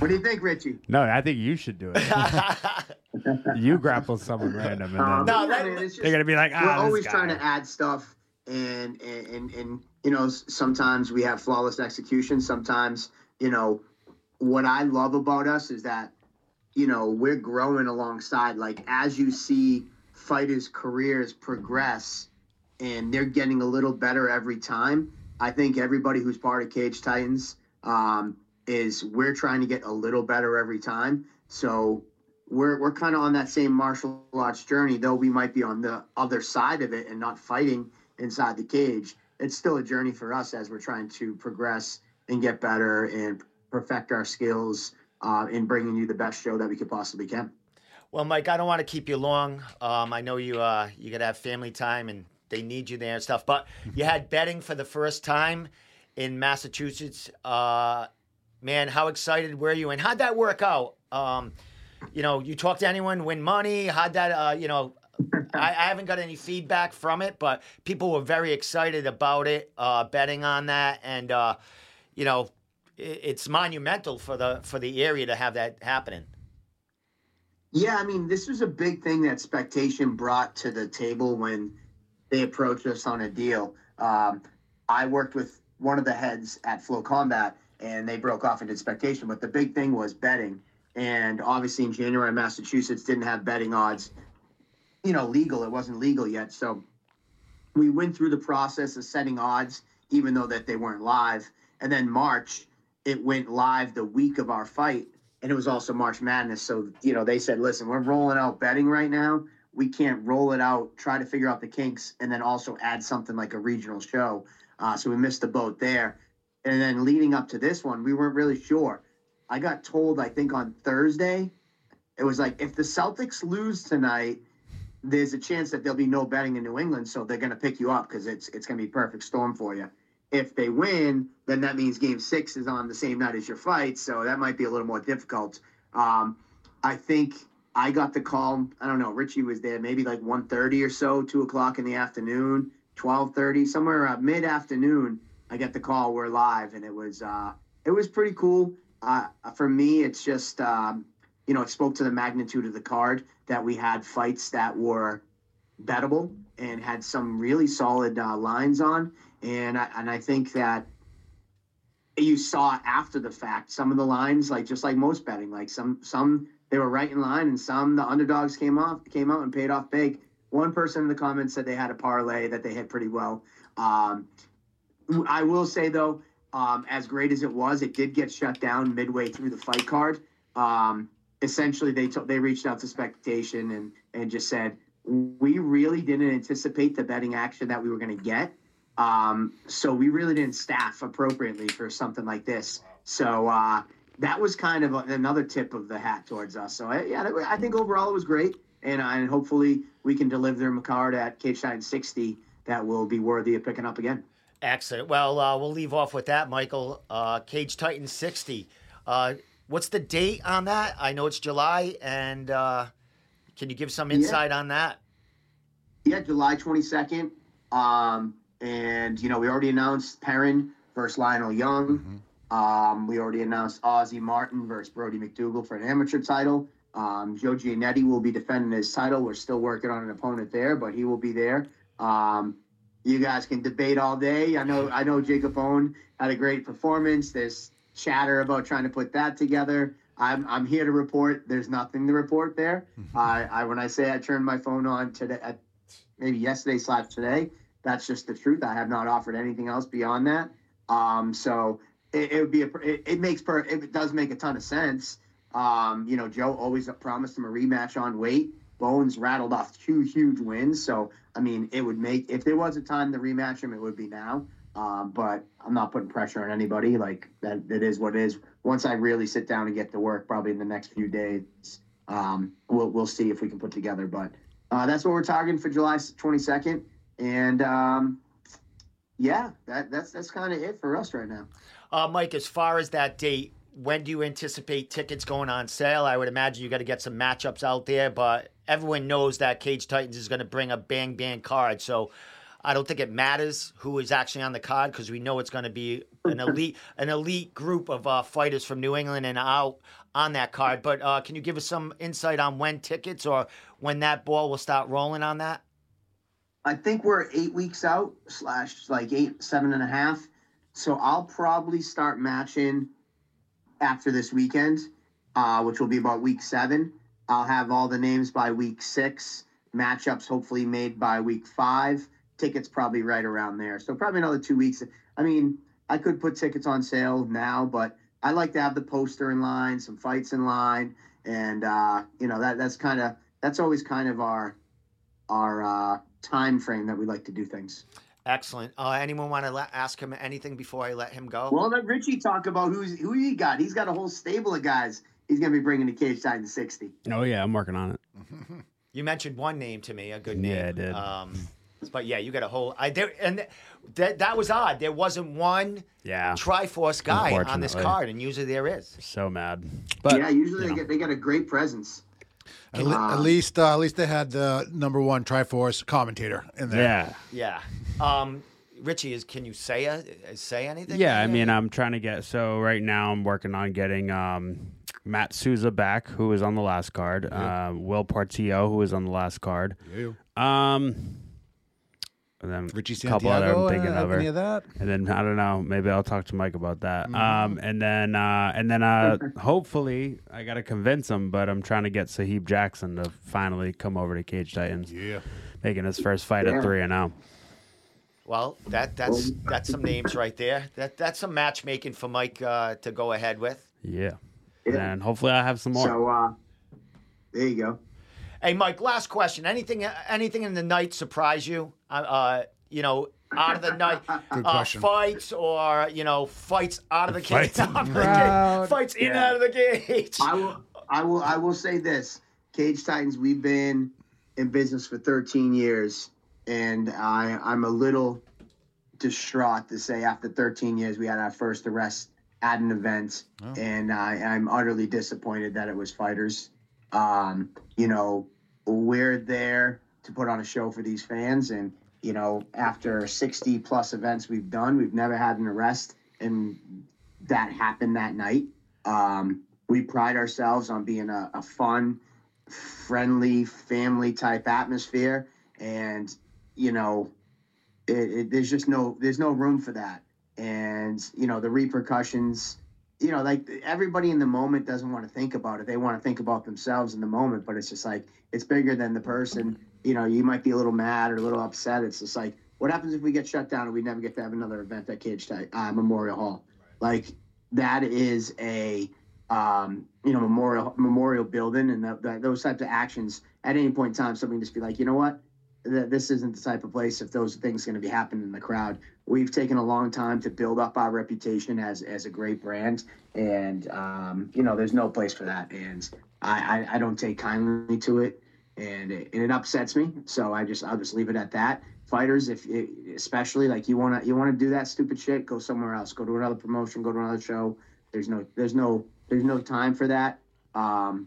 What do you think, Richie? No, I think you should do it. you grapple someone random, and um, no, that, man, just, they're gonna be like, ah, we're always trying to add stuff, and, and and and you know, sometimes we have flawless execution. Sometimes, you know, what I love about us is that you know, we're growing alongside. Like as you see fighters' careers progress and they're getting a little better every time. I think everybody who's part of Cage Titans um, is we're trying to get a little better every time. So we're we're kind of on that same martial arts journey, though we might be on the other side of it and not fighting inside the cage. It's still a journey for us as we're trying to progress and get better and perfect our skills uh, in bringing you the best show that we could possibly can. Well, Mike, I don't want to keep you long. Um, I know you uh, you got to have family time and they need you there and stuff. But you had betting for the first time in Massachusetts. Uh, man, how excited were you? And how'd that work out? Um, you know, you talk to anyone, win money. How'd that? Uh, you know, I, I, haven't got any feedback from it, but people were very excited about it, uh, betting on that, and uh, you know, it's monumental for the for the area to have that happening. Yeah, I mean, this was a big thing that Spectation brought to the table when they approached us on a deal. Um, I worked with one of the heads at FloCombat, and they broke off into Spectation. But the big thing was betting, and obviously in January, Massachusetts didn't have betting odds, you know, legal. It wasn't legal yet, so we went through the process of setting odds, even though that they weren't live. And then March, it went live the week of our fight, and it was also March Madness. So you know, they said, "Listen, we're rolling out betting right now. we can't roll it out, try to figure out the kinks, and then also add something like a regional show. Uh, so we missed the boat there. And then leading up to this one, we weren't really sure. I got told, I think on Thursday, it was like if the Celtics lose tonight, there's a chance that there'll be no betting in New England, so they're going to pick you up because it's it's going to be perfect storm for you. If they win, then that means Game Six is on the same night as your fight, so that might be a little more difficult. Um, I think I got the call. I don't know. Richie was there, maybe like 1.30 or so, two o'clock in the afternoon, twelve thirty, somewhere uh, mid afternoon. I get the call. We're live, and it was uh, it was pretty cool. Uh, for me, it's just um, you know, it spoke to the magnitude of the card that we had fights that were bettable and had some really solid uh, lines on, and I, and I think that you saw after the fact some of the lines, like just like most betting, like some some they were right in line, and some the underdogs came off came out and paid off big. One person in the comments said they had a parlay that they hit pretty well. Um, I will say though, um, as great as it was, it did get shut down midway through the fight card. Um, essentially, they t- they reached out to Spectation and and just said we really didn't anticipate the betting action that we were going to get. Um, so we really didn't staff appropriately for something like this. So uh, that was kind of a, another tip of the hat towards us. So I, yeah, I think overall it was great, and, uh, and hopefully we can deliver a card at Cage Titan 60 that will be worthy of picking up again. Excellent. Well, uh, we'll leave off with that, Michael. Uh, Cage Titan 60. Uh, what's the date on that? I know it's July, and uh, can you give some insight yeah. on that? Yeah, July 22nd. Um, and, you know, we already announced Perrin versus Lionel Young. Mm-hmm. Um, we already announced Ozzy Martin versus Brody McDougal for an amateur title. Um, Joe Giannetti will be defending his title. We're still working on an opponent there, but he will be there. Um, you guys can debate all day. I know. I know Jacob Owen had a great performance. There's chatter about trying to put that together. I'm I'm here to report. There's nothing to report there. Mm-hmm. I, I when I say I turned my phone on today, at maybe yesterday slash today, that's just the truth. I have not offered anything else beyond that. Um, so it, it would be a it, it, makes per it does make a ton of sense. Um, you know, Joe always promised him a rematch on weight. Bones rattled off two huge wins, so I mean, it would make if there was a time to rematch him, it would be now. Um, but I'm not putting pressure on anybody. Like that, it is what it is. Once I really sit down and get to work, probably in the next few days, um, we'll we'll see if we can put together. But uh, that's what we're targeting for July 22nd, and um, yeah, that that's that's kind of it for us right now. Uh, Mike, as far as that date, when do you anticipate tickets going on sale? I would imagine you got to get some matchups out there, but everyone knows that Cage Titans is going to bring a bang bang card. So I don't think it matters who is actually on the card because we know it's going to be an elite an elite group of uh, fighters from New England and out on that card. But uh, can you give us some insight on when tickets or when that ball will start rolling on that? I think we're eight weeks out slash like eight seven and a half. So I'll probably start matching after this weekend, uh, which will be about week seven. I'll have all the names by week six, matchups hopefully made by week five, tickets probably right around there. So probably another two weeks. I mean, I could put tickets on sale now, but I like to have the poster in line, some fights in line, and uh, you know that that's kind of that's always kind of our our uh, time frame that we like to do things. Excellent. Uh, anyone want to let, ask him anything before I let him go? Well, let Richie talk about who's who he got. He's got a whole stable of guys. He's going to be bringing to Cage Titan 60. Oh yeah, I'm working on it. you mentioned one name to me, a good name. Yeah, I did. Um, but yeah, you got a whole. I there and that that was odd. There wasn't one yeah Triforce guy on this card, and usually there is. So mad. But yeah, usually they know. get they got a great presence. At, le- at least, uh, at least they had the number one Triforce commentator in there. Yeah, yeah. Um, Richie, is can you say a, say anything? Yeah, I mean, I'm trying to get. So right now, I'm working on getting um, Matt Souza back, who was on the last card. Yeah. Uh, Will Portillo, who was on the last card. Yeah. Um, and then Richie Santiago, a couple other I'm thinking uh, of her. Any of that? And then I don't know. Maybe I'll talk to Mike about that. Mm-hmm. Um, and then uh, and then uh, hopefully I got to convince him, but I'm trying to get Sahib Jackson to finally come over to Cage Titans. Yeah, making his first fight yeah. at three and now. Well, that that's that's some names right there. That that's some matchmaking for Mike uh, to go ahead with. Yeah. yeah. And hopefully I have some more. So uh, there you go. Hey, Mike. Last question. Anything? Anything in the night surprise you? Uh, uh you know, out of the night, uh, fights or you know, fights out of the cage, Fights out of the crowd. cage, in and Yeah. out of the cage. I will, I will, I will say this: Cage Titans. We've been in business for 13 years, and I, I'm a little distraught to say after 13 years we had our first arrest at an event, Oh. and I, I'm utterly disappointed that it was fighters. Um, you know, we're there to put on a show for these fans, and you know, after 60 plus events we've done, we've never had an arrest, and that happened that night. Um, we pride ourselves on being a, a fun, friendly, family type atmosphere, and you know, it, it, there's just no there's no room for that. And you know, the repercussions. You know, like everybody in the moment doesn't want to think about it. They want to think about themselves in the moment, but it's just like it's bigger than the person. You know, you might be a little mad or a little upset. It's just like, what happens if we get shut down and we never get to have another event at Cage uh, Memorial Hall? Like that is a um, you know memorial memorial building and that, that, those types of actions at any point in time somebody just be like you know what Th- this isn't the type of place if those things going to be happening in the crowd. We've taken a long time to build up our reputation as as a great brand and um, you know there's no place for that and I, I i don't take kindly to it and it, and it upsets me so i just i'll just leave it at that. Fighters if especially like you want to you want to do that stupid shit go somewhere else. Go to another promotion go to another show. There's no there's no there's no time for that. Um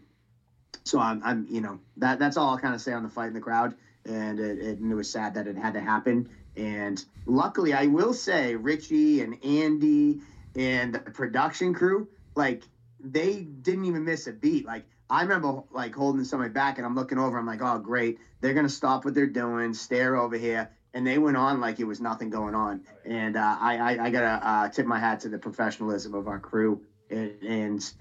so i'm, I'm you know that that's all i'll kind of say on the fight in the crowd and it, it, and it was sad that it had to happen. And luckily i will say richie and andy and the production crew like they didn't even miss a beat. Like i remember like holding somebody back and i'm looking over i'm like oh great. They're gonna stop what they're doing stare over here. And they went on like it was nothing going on. And uh, I, I i gotta uh, tip my hat to the professionalism of our crew. And, and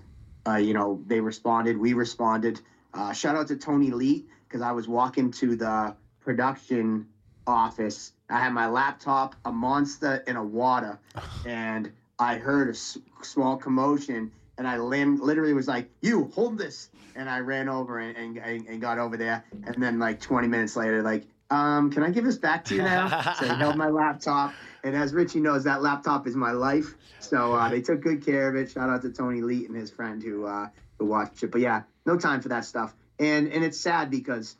uh, you know they responded we responded. Uh, shout out to tony leet because i was walking to the production office. I had my laptop a monster and a water and i heard a s- small commotion and i lim- literally was like you hold this. And i ran over and, and, and got over there. And then like 20 minutes later like um, can i give this back to you now? So i held my laptop and as richie knows that laptop is my life. So uh, they took good care of it. Shout out to tony leet and his friend who uh, who watched it. But yeah no time for that stuff and and it's sad because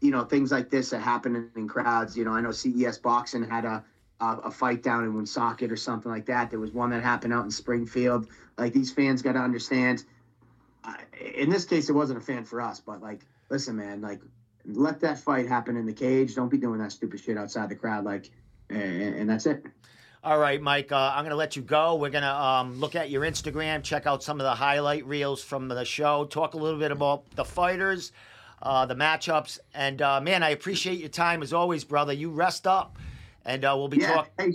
you know things like this that happen in crowds. You know i know ces boxing had a a, a fight down in woonsocket or something like that. There was one that happened out in springfield. Like these fans got to understand uh, in this case it wasn't a fan for us but like listen man like let that fight happen in the cage. Don't be doing that stupid shit outside the crowd like and, and that's it All right, Mike. Uh, I'm gonna let you go. We're gonna um, look at your Instagram, check out some of the highlight reels from the show, talk a little bit about the fighters, uh, the matchups, and uh, man, I appreciate your time as always, brother. You rest up, and uh, we'll be yeah talking. hey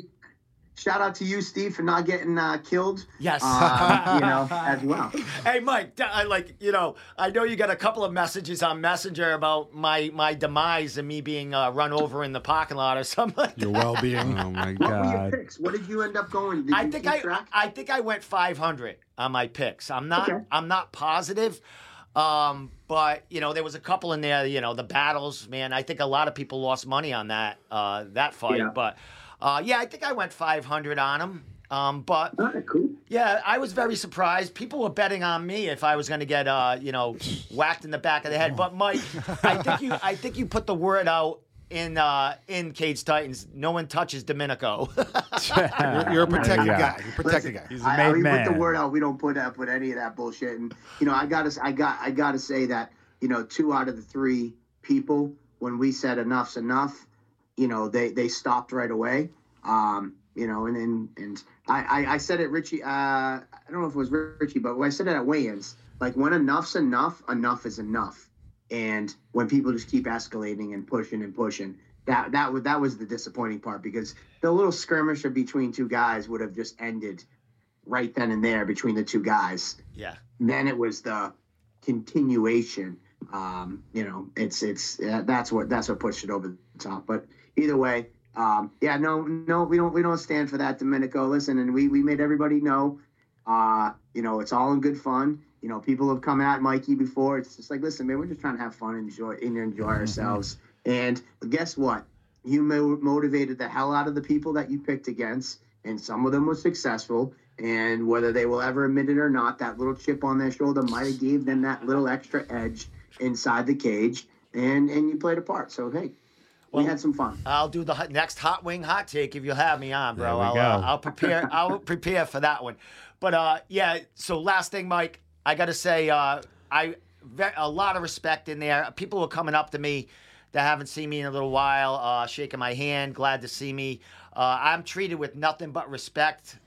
shout out to you steve for not getting uh, killed Yes. uh, you know as well Hey, Mike. I like you know. I know you got a couple of messages on Messenger about my my demise and me being uh, run over in the parking lot or something. like Your well-being. Oh my what were your god. picks what did you end up going did I you think keep I track? I think I went 500 on my picks. I'm not Okay. I'm not positive. Um, but you know, there was a couple in there, you know, the battles, man. I think a lot of people lost money on that uh that fight, Yeah. but uh yeah, I think I went 500 on them. Um, but All right, cool yeah, I was very surprised. People were betting on me if I was going to get, uh, you know, whacked in the back of the head. But Mike, I think you, I think you put the word out in uh, in Cage Titans. No one touches Domenico. You're, you're a protected Yeah. guy. You're a protected Listen, guy. He's a I, I, made we put the word out. We don't put up with any of that bullshit. And you know, I gotta, I got, I gotta say that you know, two out of the three people, when we said enough's enough, you know, they they stopped right away. Um, you know, and and and I, I, I said it, Richie. Uh, I don't know if it was Richie, but I said it at weigh-ins. Like when enough's enough, enough is enough. And when people just keep escalating and pushing and pushing, that that was that was the disappointing part because the little skirmish between two guys would have just ended right then and there between the two guys. yeah. Then it was the continuation. Um, you know, it's it's uh, that's what that's what pushed it over the top. But either way, um, yeah, no, no, we don't we don't stand for that, Domenico. Listen, and we we made everybody know. Uh, you know, it's all in good fun, you know, people have come at Mikey before. It's just like, listen, man, we're just trying to have fun and enjoy and enjoy ourselves. And guess what? You mo- motivated the hell out of the people that you picked against, and some of them were successful. And whether they will ever admit it or not, that little chip on their shoulder might have gave them that little extra edge inside the cage, and and you played a part. So hey, we had some fun. I'll do the next hot wing hot take if you have me on, bro. There we I'll, go. Uh, I'll prepare. I'll prepare for that one. But uh, yeah. So last thing, Mike, I got to say, uh, I ve- a lot of respect in there. People were coming up to me that haven't seen me in a little while, uh, shaking my hand, glad to see me. Uh, I'm treated with nothing but respect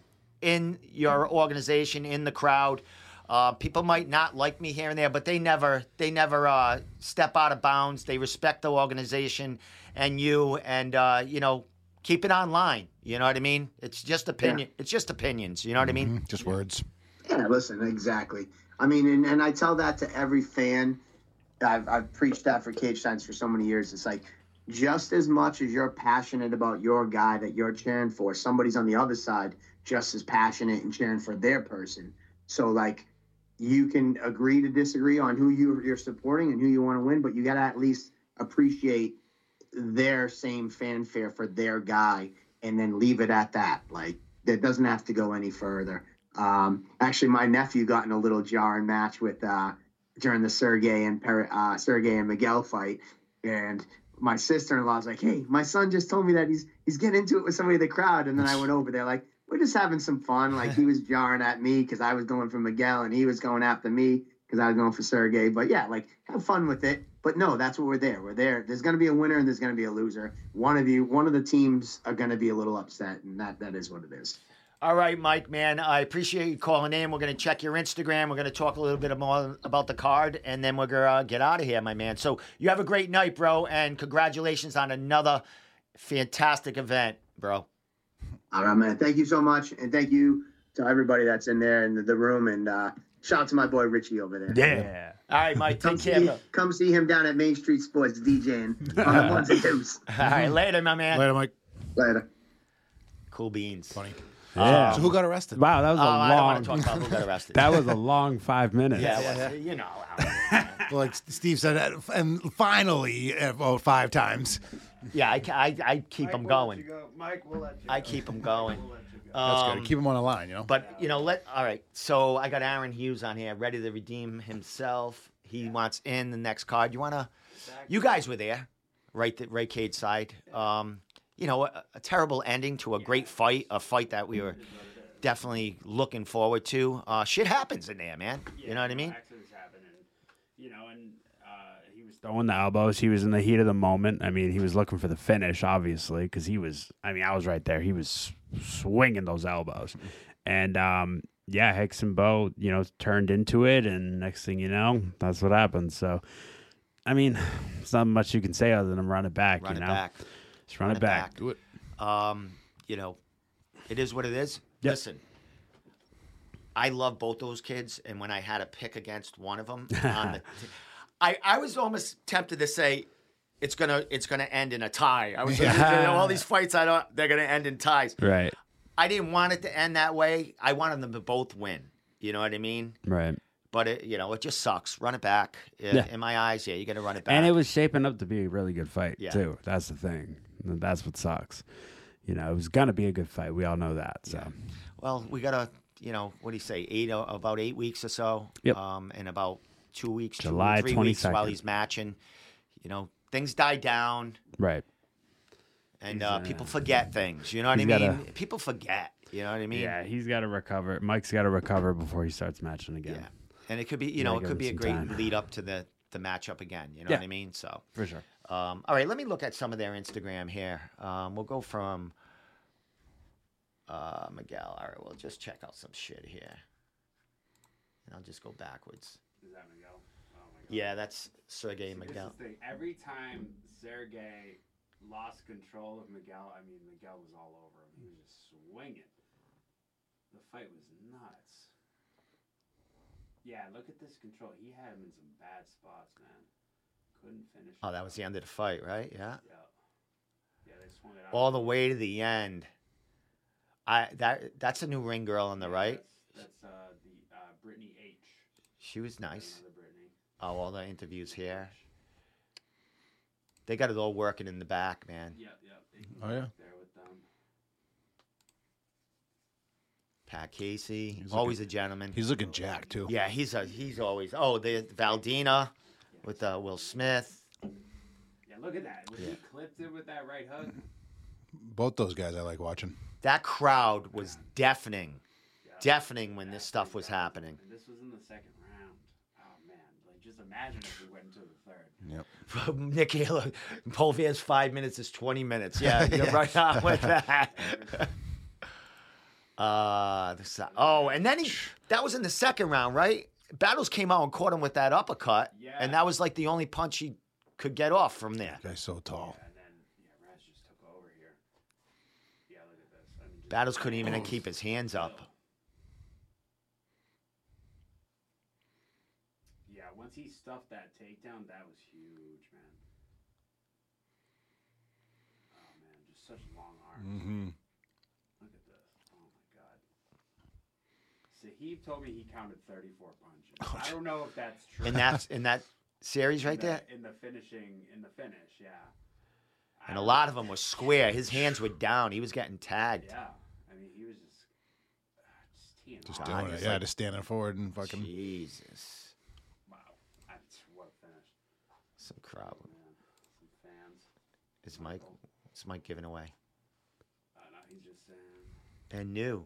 in your organization, in the crowd. Uh, people might not like me here and there, but they never they never uh, step out of bounds. They respect the organization and you, and uh, you know keep it online. You know what I mean? It's just opinion. It's just opinions. You know what I mean? Mhm, Just words. Yeah, listen, exactly. I mean, and, and I tell that to every fan. I've, I've preached that for Cage Titans for so many years. It's like just as much as you're passionate about your guy that you're cheering for, somebody's on the other side just as passionate and cheering for their person. So, like, you can agree to disagree on who you, you're supporting and who you want to win, but you got to at least appreciate their same fanfare for their guy and then leave it at that. Like, that doesn't have to go any further. Um, actually, my nephew got in a little jarring match with uh, during the Sergey and Per- uh, Sergey and Miguel fight, and my sister in law's like, "Hey, my son just told me that he's he's getting into it with somebody in the crowd," and then I went over there like, "We're just having some fun." Like he was jarring at me because I was going for Miguel, and he was going after me because I was going for Sergey. But yeah, like have fun with it. But no, that's what we're there. We're there. There's going to be a winner and there's going to be a loser. One of you, one of the teams are going to be a little upset, and that that is what it is. All right, Mike, man. I appreciate you calling in. We're going to check your Instagram. We're going to talk a little bit more about the card, and then we're going to uh, get out of here, my man. So you have a great night, bro, and congratulations on another fantastic event, bro. All right, man. Thank you so much, and thank you to everybody that's in there in the, the room, and uh, shout out to my boy Richie over there. Yeah. All right, Mike. Come Take care, see, bro. come see him down at Main Street Sports DJing on the ones and twos. All right, later, my man. Later, Mike. Later. Cool beans. Funny. Yeah. So who got arrested? wow, that was Oh, a I don't long. want to talk about who got arrested. that was a long five minutes. yeah, well, you know. Well, like Steve said, and finally, uh, well, five times. Yeah, I, I, I keep them going. Mike, we'll let you I keep them going. That's Um, good. Keep him on the line, you know. But you know, let all right. So I got Aaron Hughes on here, ready to redeem himself. He wants in the next card. You wanna? You guys were there, right? The right Cade side. Um, you know, a, a terrible ending to a great fight, a fight that we were definitely looking forward to. Uh, shit happens in there, man. You know what I mean? Accidents happen, and you know, and he was throwing the elbows. He was in the heat of the moment. I mean, he was looking for the finish, obviously, because he was. I mean, I was right there. He was swinging those elbows, and um, yeah, Hicks and Bo, you know, turned into it, and next thing you know, that's what happened. So, I mean, it's not much you can say other than run it back. Run you it know, back. just run, Run it it back. back. Do it. Um, you know, it is what it is. Yep. Listen, I love both those kids, and when I had a pick against one of them, on the t- I I was almost tempted to say it's gonna it's gonna end in a tie. I was Yeah. all these fights I don't they're gonna end in ties. Right, I didn't want it to end that way. I wanted them to both win. You know what I mean? right. But it, you know, it just sucks. Run it back. In, Yeah. in my eyes, yeah, you got to run it back. And it was shaping up to be a really good fight Yeah. too. That's the thing. That's what sucks. You know, it was gonna be a good fight. We all know that. So Well, we got to, you know, what do you say? Eight about eight weeks or so. Yep. Um, in about two weeks, July or three weeks while he's matching. You know, things die down, right. and uh, uh, people forget things. You know what I he's mean? gotta- People forget. You know what I mean? yeah, he's got to recover. Mike's got to recover before he starts matching again. Yeah. And it could be, you Yeah, know, it give could it be a some great time. lead up to the the matchup again. You know Yeah. what I mean? So. for sure. Um, all right, let me look at some of their Instagram here. Um, we'll go from uh, Miguel. All right, we'll just check out some shit here. And I'll just go backwards. Is that Miguel? Oh my god. Yeah, that's Sergey Miguel. thing. Every time Sergey lost control of Miguel, I mean, Miguel was all over him. He was just swinging. The fight was nuts. Yeah, look at this control. He had him in some bad spots, man. Couldn't finish. Oh, that was the end of the fight, right? Yeah. Yeah. Yeah, they swung it out. All the way to the end. I that that's a new ring girl on the Yeah, right. That's, that's uh, the uh, Brittany H. She was nice. Another Brittany. Oh, all the interviews here. They got it all working in the back, man. Yep, yep. Oh, yeah? There with them. Pat Casey, He's always a gentleman. He's looking jacked too. Yeah, he's a he's always. Oh, the Valdina with uh, Will Smith. Yeah, look at that. When Yeah. he clipped it with that right hook. Both those guys I like watching. That crowd was deafening, Yeah. deafening when this stuff was happening. And this was in the second round. Oh man, like just imagine if we went into the third. Yep. Nick Halo, Polvier's five minutes is twenty minutes. Yeah, you're Yeah. right on with that. uh, the, oh, and then he that was in the second round, right? Battles came out and caught him with that uppercut, Yeah. and that was like the only punch he could get off from there. Guy's so tall. Yeah, and then yeah, Raz just took over here. Yeah, look at this. I mean, Battles couldn't even keep his hands up. Yeah, once he stuffed that takedown, that was huge, man. Oh man, just such long arms. Mm-hmm. Look at this. Oh my god. Sahib told me he counted 34 punches. I don't know if that's true. In that in that series In right the- there, In the finishing, in the finish, yeah. And a lot of them were square. His hands were down. He was getting tagged. Yeah, I mean, he was just, just teeing Just doing it. he's Yeah, like- just standing forward and fucking. Jesus, Wow, that's what a finish. Some crowd. Some fans. Is Mike? Is Mike giving away? I know he's just saying. and new.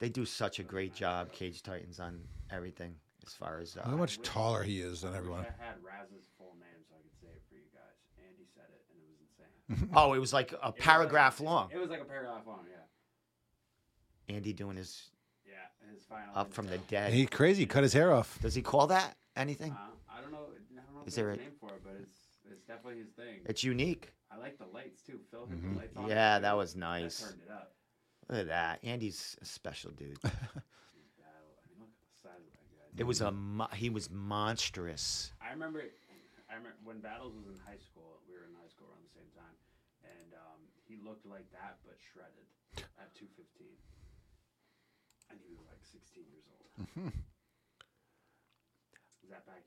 They do such a great job, Cage Titans, on everything as far as. How Uh, much taller he is than everyone. I had Raz's full name so I could say it for you guys. Andy said it, and it was insane. oh, it was like a It was like- paragraph long. It was like a paragraph long, yeah. Andy doing his Yeah, his final. up from the intro. dead. He crazy. Cut his hair off. Does he call that anything? Uh, I don't know. I don't know if Is there's there a a- name for it, but it's it's definitely his thing. It's unique. I like the lights too. Phil hit Mhm. the lights on. Yeah, that was nice. That turned it up. Look at that. Andy's a special dude. Battle. I mean, look at the size of that guy. It was a mo- he was monstrous. I remember, I remember when Battles was in high school. We were in high school around the same time, and um, he looked like that but shredded at 215, and he was like 16 years old. Is that back?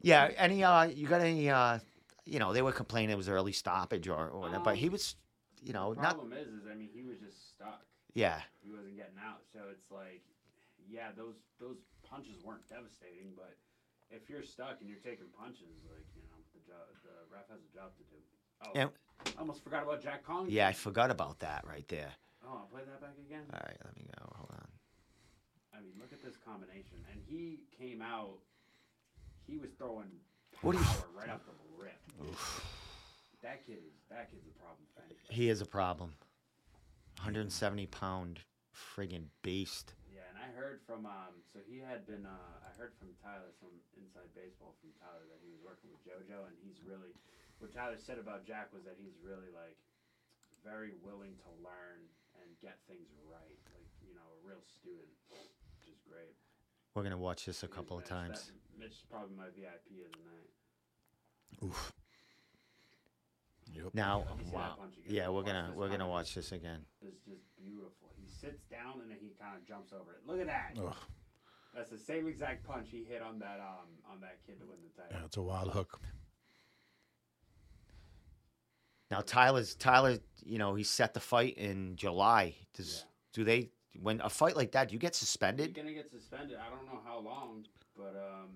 Yeah. Yeah. Any uh, you got any uh, you know, they were complaining it was early stoppage or, or whatever, but he Um, was, you know, The not problem is, is I mean, he was just stuck. yeah. He wasn't getting out, so it's like, yeah, those those punches weren't devastating, but if you're stuck and you're taking punches, like you know, the job, the ref has a job to do. Oh, And- I almost forgot about Jack Kong. Yeah, I forgot about that right there. Oh, I'll play that back again. All right, let me go. Hold on. I mean, look at this combination, and he came out. He was throwing What power you- right off the rip. That kid is that kid's a problem. He is a problem. 170 pound friggin' beast. Yeah, and I heard from um, so he had been uh, I heard from Tyler from Inside Baseball from Tyler that he was working with JoJo, and he's really what Tyler said about Jack was that he's really like very willing to learn and get things right, like you know, a real student, which is great. We're gonna watch this a couple of times. that- Mitch is probably my VIP of the night. Oof. Yep. Now, Let me see that wow. Yeah, we're Watch gonna we're gonna watch this again. It's just beautiful. He sits down and then he kind of jumps over it. Look at that. Ugh. That's the same exact punch he hit on that um on that kid to win the title. Yeah, it's a wild hook. Now Tyler's Tyler, you know, he set the fight in July. Does Yeah. do they when a fight like that, do you get suspended? He's gonna get suspended. I don't know how long, but um,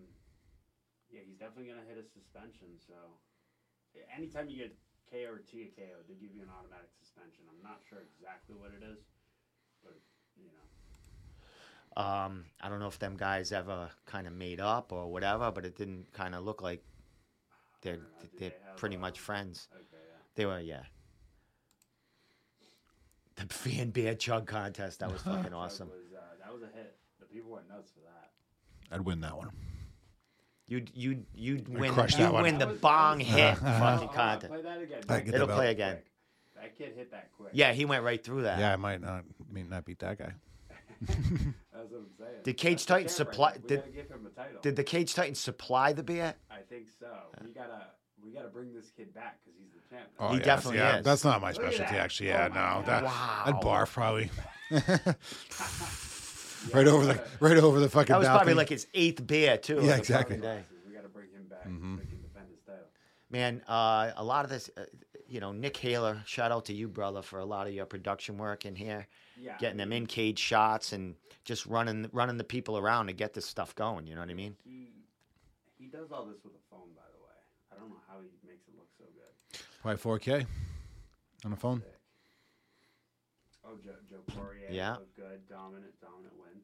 yeah, he's definitely gonna hit a suspension. So, anytime you get KO or TKO, they give you an automatic suspension. I'm not sure exactly what it is, but you know, Um, I don't know if them guys ever kind of made up or whatever, but it didn't kind of look like they're don't know. Do they're they pretty much um, friends. okay, yeah. They were, yeah. The fan beer chug contest that was fucking awesome. was uh, that was a hit. The people went nuts for that. I'd win that one. You'd you you'd win crush you that one. win the That was- bong that was- hit Hold fucking hold contest. Play that again. I get It'll the play again. That kid hit that quick. Yeah, he went right through that. Yeah, I might not may not beat that guy. That's what I'm saying. Did Cage That's the Titans champ right supply- there. We did- gotta give him a title. Did the Cage Titans supply the beer? I think so. We gotta we gotta bring this kid back because he's the champ. Oh, He yeah, definitely yeah, is. That's not my Look specialty, that. actually. Oh Yeah, my no, God. that Wow. I'd barf probably. right over the right over the fucking. That was probably like his eighth beer too. Yeah, exactly. day. We got to bring him back Mm-hmm. so he can defend his title. Man, uh, a lot of this, uh, you know, Nick Haler, shout out to you, brother, for a lot of your production work in here, Yeah, getting them in cage shots and just running running the people around to get this stuff going. You know what I mean? He he does all this with a phone, by the way. I don't know how he makes it look so good. Probably 4K on the phone. Sick. Oh, Joe, Joe Poirier Yeah. looked good, dominant, dominant win.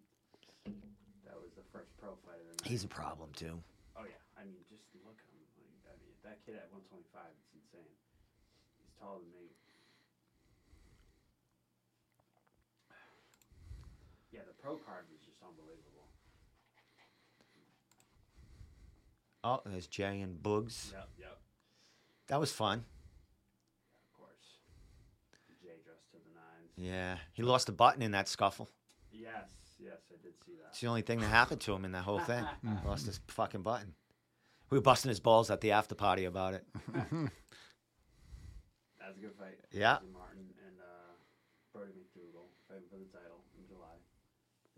That was the first pro fight of the night. He's a problem too. Oh yeah, I mean, just look at him. Like, I mean, that kid at 125, it's insane. He's taller than me. Yeah, the pro card was just unbelievable. Oh, there's Jay and Boogs. Yep, yep. That was fun. Of course. Jay dressed to the nines. Yeah, he lost a button in that scuffle. Yes, yes, I did see that. It's the only thing that happened to him in that whole thing. lost his fucking button. We were busting his balls at the after party about it. That was a good fight. Yeah. Martin and uh, Brody McDougal fighting for the title in July.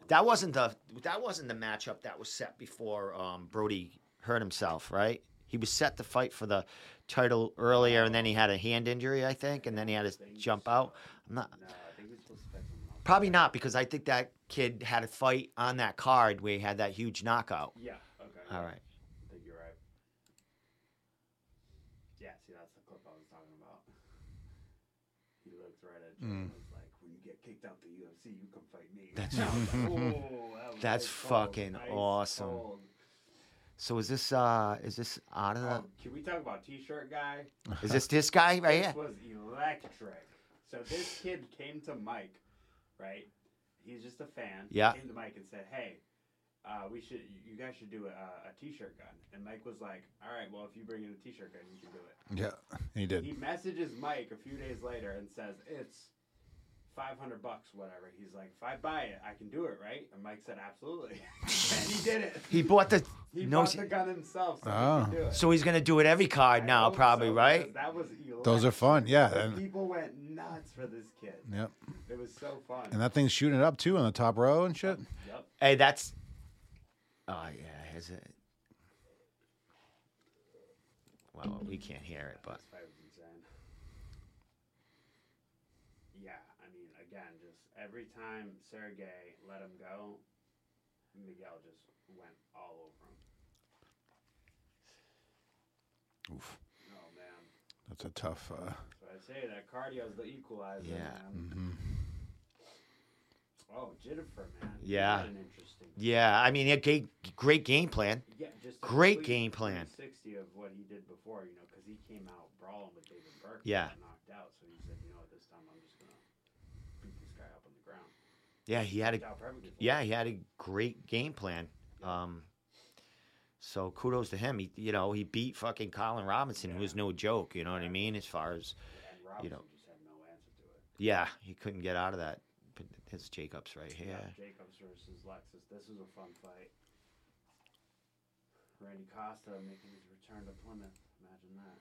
That wasn't the that wasn't the matchup that was set before um, Brody hurt himself, right? He was set to fight for the title earlier, and then he had a hand injury, I think, and then he had to jump out. I'm not No, probably not because I think that kid had a fight on that card where he had that huge knockout. Yeah. Okay. All yeah. I think you're right. Yeah, see, that's the clip I was talking about. He looked right at and was like, "When you get kicked out the UFC, you come fight me." That's- like, "Ooh, that That's fucking ice awesome. cold." So is this uh is this out of the Oh, can we talk about T-shirt guy? is this this guy right This here? This was electric. So this kid came to Mike, right? He's just a fan. Yeah. Came to Mike and said, "Hey, uh, we should, you guys should do a, a T-shirt gun." And Mike was like, "All right, well, if you bring in a T-shirt gun, you can do it." Yeah, he did. He messages Mike a few days later and says, "It's five hundred bucks, whatever." He's like, "If I buy it, I can do it, right?" And Mike said, "Absolutely," and he did it. He bought the He no. bought the gun himself, so Oh. he ah. do it. So he's gonna do it every card I now, probably, so, right? That was Those are fun. Yeah, and, people went nuts for this kid. yep. It was so fun. And that thing's shooting it up too on the top row and shit. yep. Hey, that's. Oh yeah, is it? Well, we can't hear it, but This fight was insane. Yeah, I mean, again, just every time Sergey let him go, Miguel just went all over him. Oof, Oh man. that's a tough. Uh, So I say that cardio's the equalizer, Yeah. man. mhm. Oh, Jennifer, man. Yeah. What an interesting. yeah, I mean, a great, great game plan. Yeah, just Great game plan. 360 of what he did before, you know, because he came out brawling with David Burke. Yeah. knocked out, so he said, you know what, this time I'm just gonna beat this guy up on the ground. Yeah, he had a out perfectly for him. yeah, he had a great game plan. Um, so kudos to him. He, you know, he beat fucking Colin Robinson, who was no joke. You know what I mean? As far as And you know. just had no answer to it. yeah, he couldn't get out of that. But his Jacobs right here. Jacobs versus Lexus. This was a fun fight. Randy Costa making his return to Plymouth. Imagine that.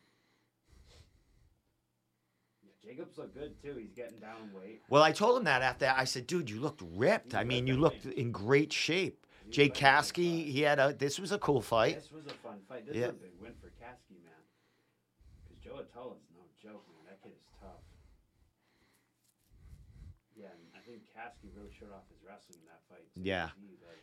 Yeah, Jacobs looked good too. He's getting down in weight. Well, I told him that after I said, dude, you looked ripped. I mean, you looked in great shape. Jake Kasky, he had a. This was a cool fight. This was a fun fight. This Yeah. is a big win for Kasky, man. Because Joe Atola's no joke, man. That kid is tough. Yeah, and I think Kasky really showed off his wrestling in that fight. Too. Yeah.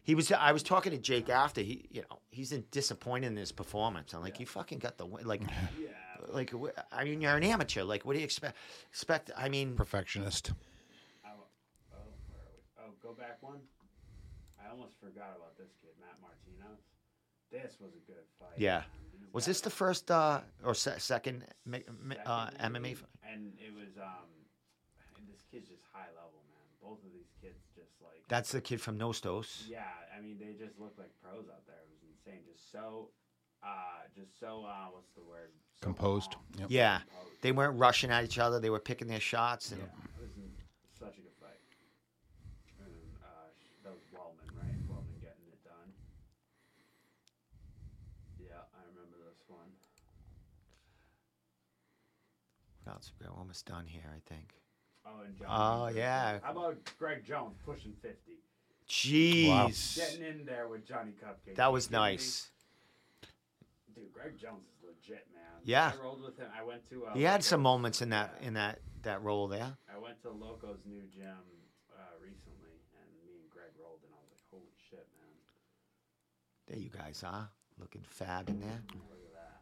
He, was. I was talking to Jake after. He, you know, he's in disappointed in his performance. I'm like, you fucking got the win. Like, yeah. Like, wh- I mean, you're an amateur. Like, what do you expect? Expect? I mean, Perfectionist. I, oh, where are we? Oh, go back one. I almost forgot about this kid, Matt Martinez. This was a good fight. Yeah. was this the first uh, or se- second ma- ma- uh, Second MMA? fight? And it was um, and this kid's just high level, man. Both of these kids just like. That's the kid from Nostos. Yeah, I mean they just look like pros out there. It was insane. Just so, uh, just so uh, what's the word? So Composed. Yep. Yeah, Composed. they weren't rushing at each other. They were picking their shots. And Yeah, it was such a good fight. And uh, that was Wellman, right? Wellman getting it done. Yeah, I remember this one. What else? We're almost done here, I think. Oh, and Jones. Oh, yeah. How about Greg Jones pushing fifty? Jeez. Wow. Getting in there with Johnny Cupcake. That was nice. Dude, Greg Jones is legit, man. Yeah. I rolled with him. I went to. Uh, He had some moments in that in that that role there. I went to Loco's new gym uh, recently, and me and Greg rolled, and I was like, "Holy shit, man! There you guys are looking fab in there. Look at that."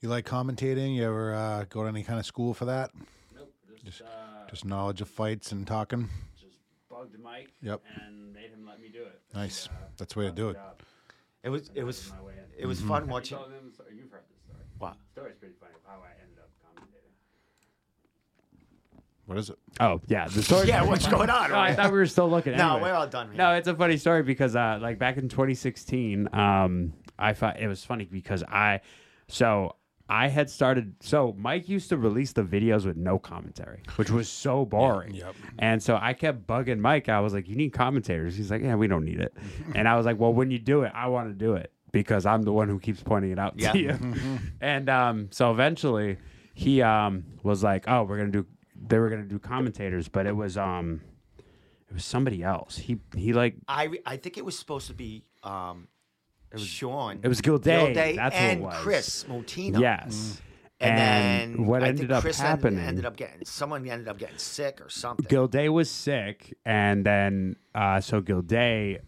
You like commentating? You ever uh, go to any kind of school for that? Nope. Just, uh, Just knowledge of fights and talking. just bugged Mike. Yep. And made him let me do it. Nice. And, uh, That's the way to do it. job. It was it was my way in. it was Mm-hmm. fun Have you watching. told him the? You've heard this story. What? The story's pretty funny of how I ended up commentating. What is it? Oh yeah, the story. Yeah, what's going on? No, I thought we were still looking. No, Anyway. we're all done. No, it's a funny story because uh, like back in 2016, um, I thought it was funny because I, so I had started. So Mike used to release the videos with no commentary, which was so boring. Yep. And so I kept bugging Mike. I was like, "You need commentators." He's like, "Yeah, we don't need it." and I was like, "Well, when you do it, I want to do it because I'm the one who keeps pointing it out Yeah. to you." and um, so eventually, he um, was like, "Oh, we're gonna do." They were gonna do commentators, but it was um, it was somebody else. He he like I I think it was supposed to be um, Sean. It was Gilday. Gilday That's what it and was. Chris Motino. Yes. Mm. And, And then what I ended up Chris en- happening- ended up getting someone ended up getting sick or something. Gilday was sick, and then uh, so Gilday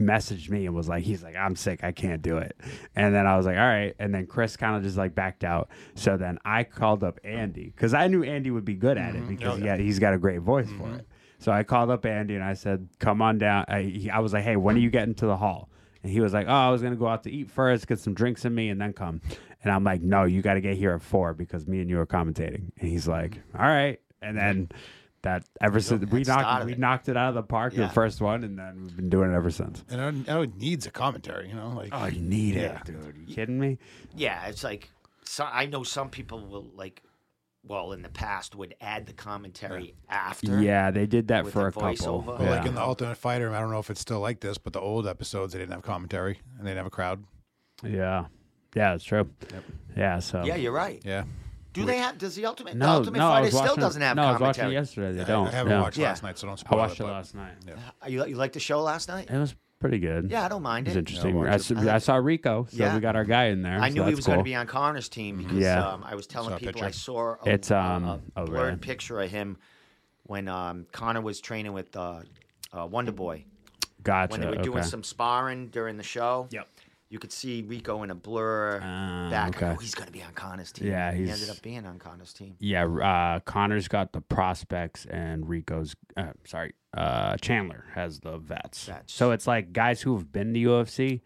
messaged me and was like, he's like, I'm sick, I can't do it. And then I was like, all right. And then Chris kind of just like backed out. So then I called up Andy because I knew Andy would be good at it mm-hmm. because oh, he had, he's got a great voice for mm-hmm. it. So I called up Andy and I said, come on down. I, he, I was like, hey, when are you getting to the hall? And he was like, oh, I was going to go out to eat first, get some drinks in me, and then come. And I'm like, no, you got to get here at four because me and you are commentating. And he's like, all right. And then that ever since we knocked we it. knocked it out of the park Yeah. the first one, and then we've been doing it ever since. And it, it needs a commentary, you know, like Oh, you need Yeah. it, dude. Are you kidding me? Yeah, it's like so I know some people will like well in the past would add the commentary after. Yeah, they did that With for the a couple. voiceover? Well, like in the Ultimate Fighter, I don't know if it's still like this, but the old episodes they didn't have commentary and they didn't have a crowd. yeah, yeah, it's true. Yeah, so Yeah, you're right. Yeah, Do they have? Does the ultimate? the no, ultimate no, I fighter was still watching, doesn't have no, I was watching commentary. it yesterday. They I- don't. I haven't yeah. watched Yeah. last night, so don't spell it. I spoil watched it but- last night. Yeah. Uh, You you like the show last night? It was pretty good. Yeah, I don't mind it was it. interesting. watch I, it. s- I saw Rico, so Yeah. we got our guy in there. I so knew he that's was going to be on Connor's team because Yeah. um, I was telling Saw people. I saw a, It's, a- um, a oh, blurred really? picture of him when um, Connor was training with uh, uh, Wonder Boy Gotcha. when they were doing some sparring during the show. Yep. You could see Rico in a blur Ah, back. okay. Oh, he's going to be on Connor's team. Yeah, he he's- ended up being on Connor's team. Yeah, uh, Connor's got the prospects, and Rico's uh, sorry, uh, Chandler has the vets. Vets. So it's like guys who have been to UFC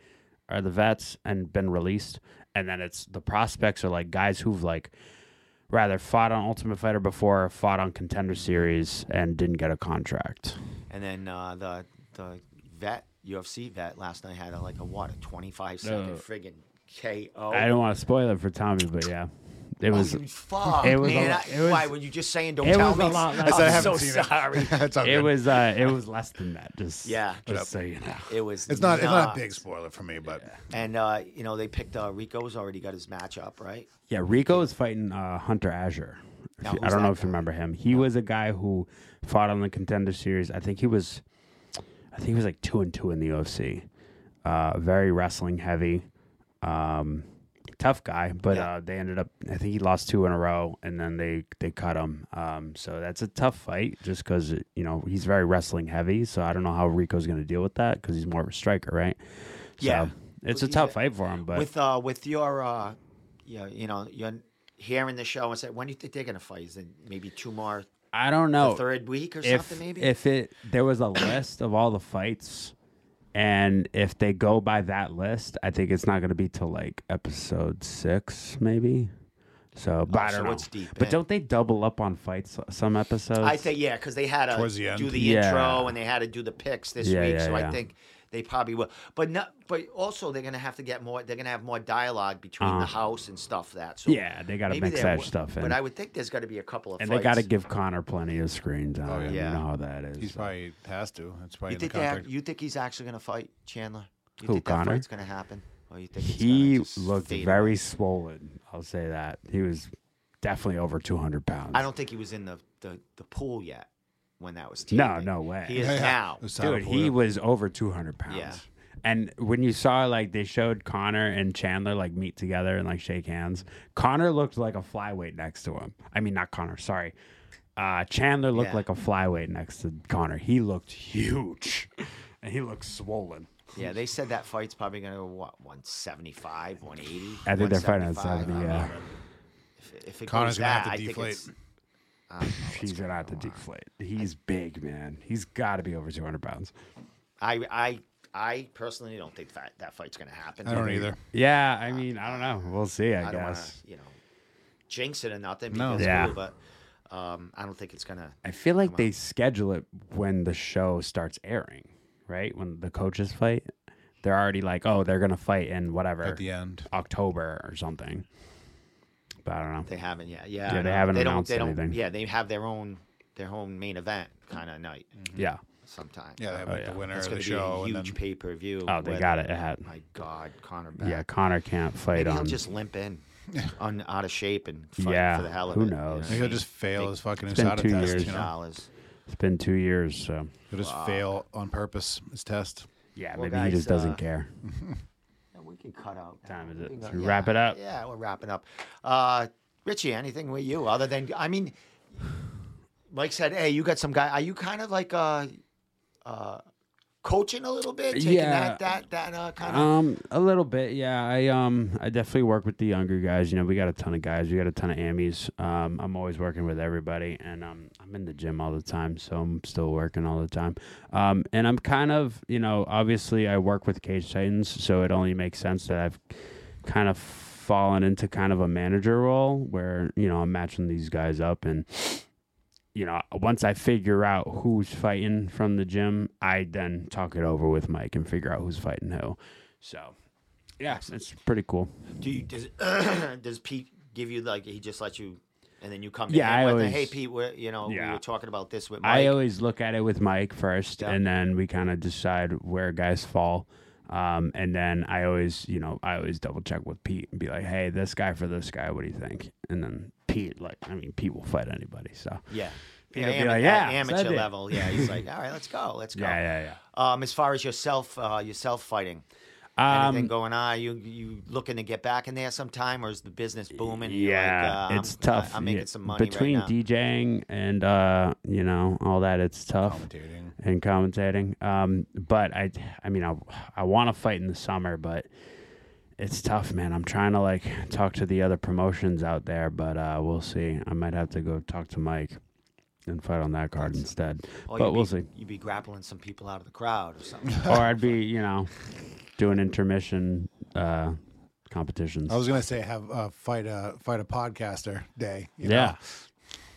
are the vets and been released, and then it's the prospects are like guys who've like rather fought on Ultimate Fighter before, fought on Contender Series, and didn't get a contract. And then uh, the the vet UFC vet last night had a, like a what a twenty five second Uh, friggin' KO. I don't want to spoil it for Tommy, but yeah, it was. Oh, fuck, it was a man. lot- I- it was- why? Were you just saying don't it tell was me? a lot I less. said I I'm haven't so seen sorry. it. That's all It was uh, it was less than that. Just Yeah. just so you know. It was. It's not. It's not a big spoiler for me, but And uh, you know they picked uh, Rico's already got his match up, right? Yeah, Rico is fighting uh, Hunter Azure. Now, you- I don't know that if you remember him. He was a guy who fought on the Contender Series. I think he was, I think he was like two and two in the UFC. Uh, very wrestling heavy, um, tough guy. But Yeah. uh, they ended up. I think he lost two in a row, and then they they cut him. Um, so that's a tough fight, just because you know he's very wrestling heavy. So I don't know how Rico's going to deal with that because he's more of a striker, right? So Yeah. it's a tough fight for him. But with uh, with your uh, yeah, you know, you're hearing the show and say, when do you think they're gonna fight? Is it maybe two more, I don't the know. third week or if something? Maybe. if it there was a list of all the fights and if they go by that list i think it's not going to be till like episode six maybe so oh, but Oh, i don't know it's deep but in. don't they double up on fights uh, some episodes I think yeah, because they had to the do the Yeah. intro and they had to do the picks this Yeah, week. yeah, so yeah. I think they probably will. But not. But also they're gonna have to get more. They're gonna have more dialogue between the Uh-huh. house and stuff that. So yeah they got to maybe mix there that w- stuff in But I would think there's got to be a couple of. and fights. they got to give connor plenty of screen time Oh, yeah. you Yeah. know how that is he's probably has to. That's probably You in the think they contract. act, you think he's actually gonna fight Chandler? You Who, think Connor? that fight's gonna happen? Or you think it's he gonna just looked fade very away? swollen i'll say that he was definitely over 200 pounds I don't think he was in the, the, the pool yet. When that was No, taping. no way. He is Yeah, yeah. now. It was Dude, he was over 200 pounds. Yeah. And when you saw like they showed Connor and Chandler like meet together and like shake hands, Connor looked like a flyweight next to him. I mean, not Connor, sorry. Uh, Chandler looked Yeah. like a flyweight next to Connor. He looked huge, and he looked swollen. Yeah, they said that fight's probably going to go, what, 175, 180? I think they're fighting at 175? 70. Yeah, If, if it Connor's goes gonna have that, to I think deflate. it's. I don't know what's he's gonna have to deflate. He's big, man. He's got to be over 200 pounds. I, I, I personally don't think that that fight's going to happen. I don't either. Yeah, I mean, I don't know. We'll see. I, I don't want guess. to, you know, jinx it or nothing. No. Because Yeah. cool, but um, I don't think it's going to. I feel like they schedule it when the show starts airing, right? When the coaches fight, they're already like, oh, they're gonna fight in whatever At the end. October or something. But I don't know. They haven't yet. Yeah, Yeah, they know. haven't they don't, announced they don't, anything. Yeah, they have their own their own main event kind of night Yeah. sometime. Yeah, they have like, Oh, like yeah. the winner It's of going the to be show. a huge then, pay per view. Oh, they got it. It had. My God, Connor back. Yeah, Connor can't fight Maybe on. he'll just limp in, on out of shape and fight Yeah, for the hell of who it. knows? what I he'll just fail Big- his fucking It's been two test. years. You know? dollars. It's been two years, so He'll just fail on purpose his test. yeah, Well, maybe he just doesn't uh, care. Yeah, cut out. Time is it? we wrap it up? Yeah, we're wrapping up. Uh, Richie, anything with you other than I mean, Mike said, "Hey, you got some guy. Are you kind of like uh, uh, coaching a little bit, taking Yeah. that that that uh, kind of." Um, a little bit, yeah. I um, I definitely work with the younger guys. You know, we got a ton of guys. We got a ton of Amis. Um, I'm always working with everybody, and um, I'm in the gym all the time, so I'm still working all the time. Um, and I'm kind of, you know, obviously I work with Cage Titans, so it only makes sense that I've kind of fallen into kind of a manager role where you know I'm matching these guys up and. You know, once I figure out who's fighting from the gym, I then talk it over with Mike and figure out who's fighting who. So, yeah, it's pretty cool. Do you does does Pete give you like he just lets you, and then you come Yeah, to I him the, always- hey Pete, we're, you know we Yeah. were talking about this with Mike. I always look at it with Mike first, Yeah. and then we kind of decide where guys fall. Um, and then I always, you know, I always double check with Pete and be like, "Hey, this guy for this guy, what do you think?" And then Pete, like, I mean, Pete will fight anybody, so yeah. Pete At will be ama- like, "Yeah, amateur send it." level, yeah. He's like, all right, let's go, let's go. yeah, yeah, yeah. Um, as far as yourself, uh, yourself fighting, anything Um, going on? You you looking to get back in there sometime, or is the business booming? yeah, like, uh, it's I'm, tough. I'm making Yeah, some money between right now. DJing and uh, you know all that. It's tough. Commentating. and commentating. Um, but I, I mean, I, I want to fight in the summer, but it's tough, man. I'm trying to like talk to the other promotions out there, but uh, we'll see. I might have to go talk to Mike and fight on that card instead. Or but we'll be, see. You'd be grappling some people out of the crowd or something. or I'd be, you know, doing intermission uh, competitions. I was gonna say have uh, fight a fight a podcaster day. you yeah, know?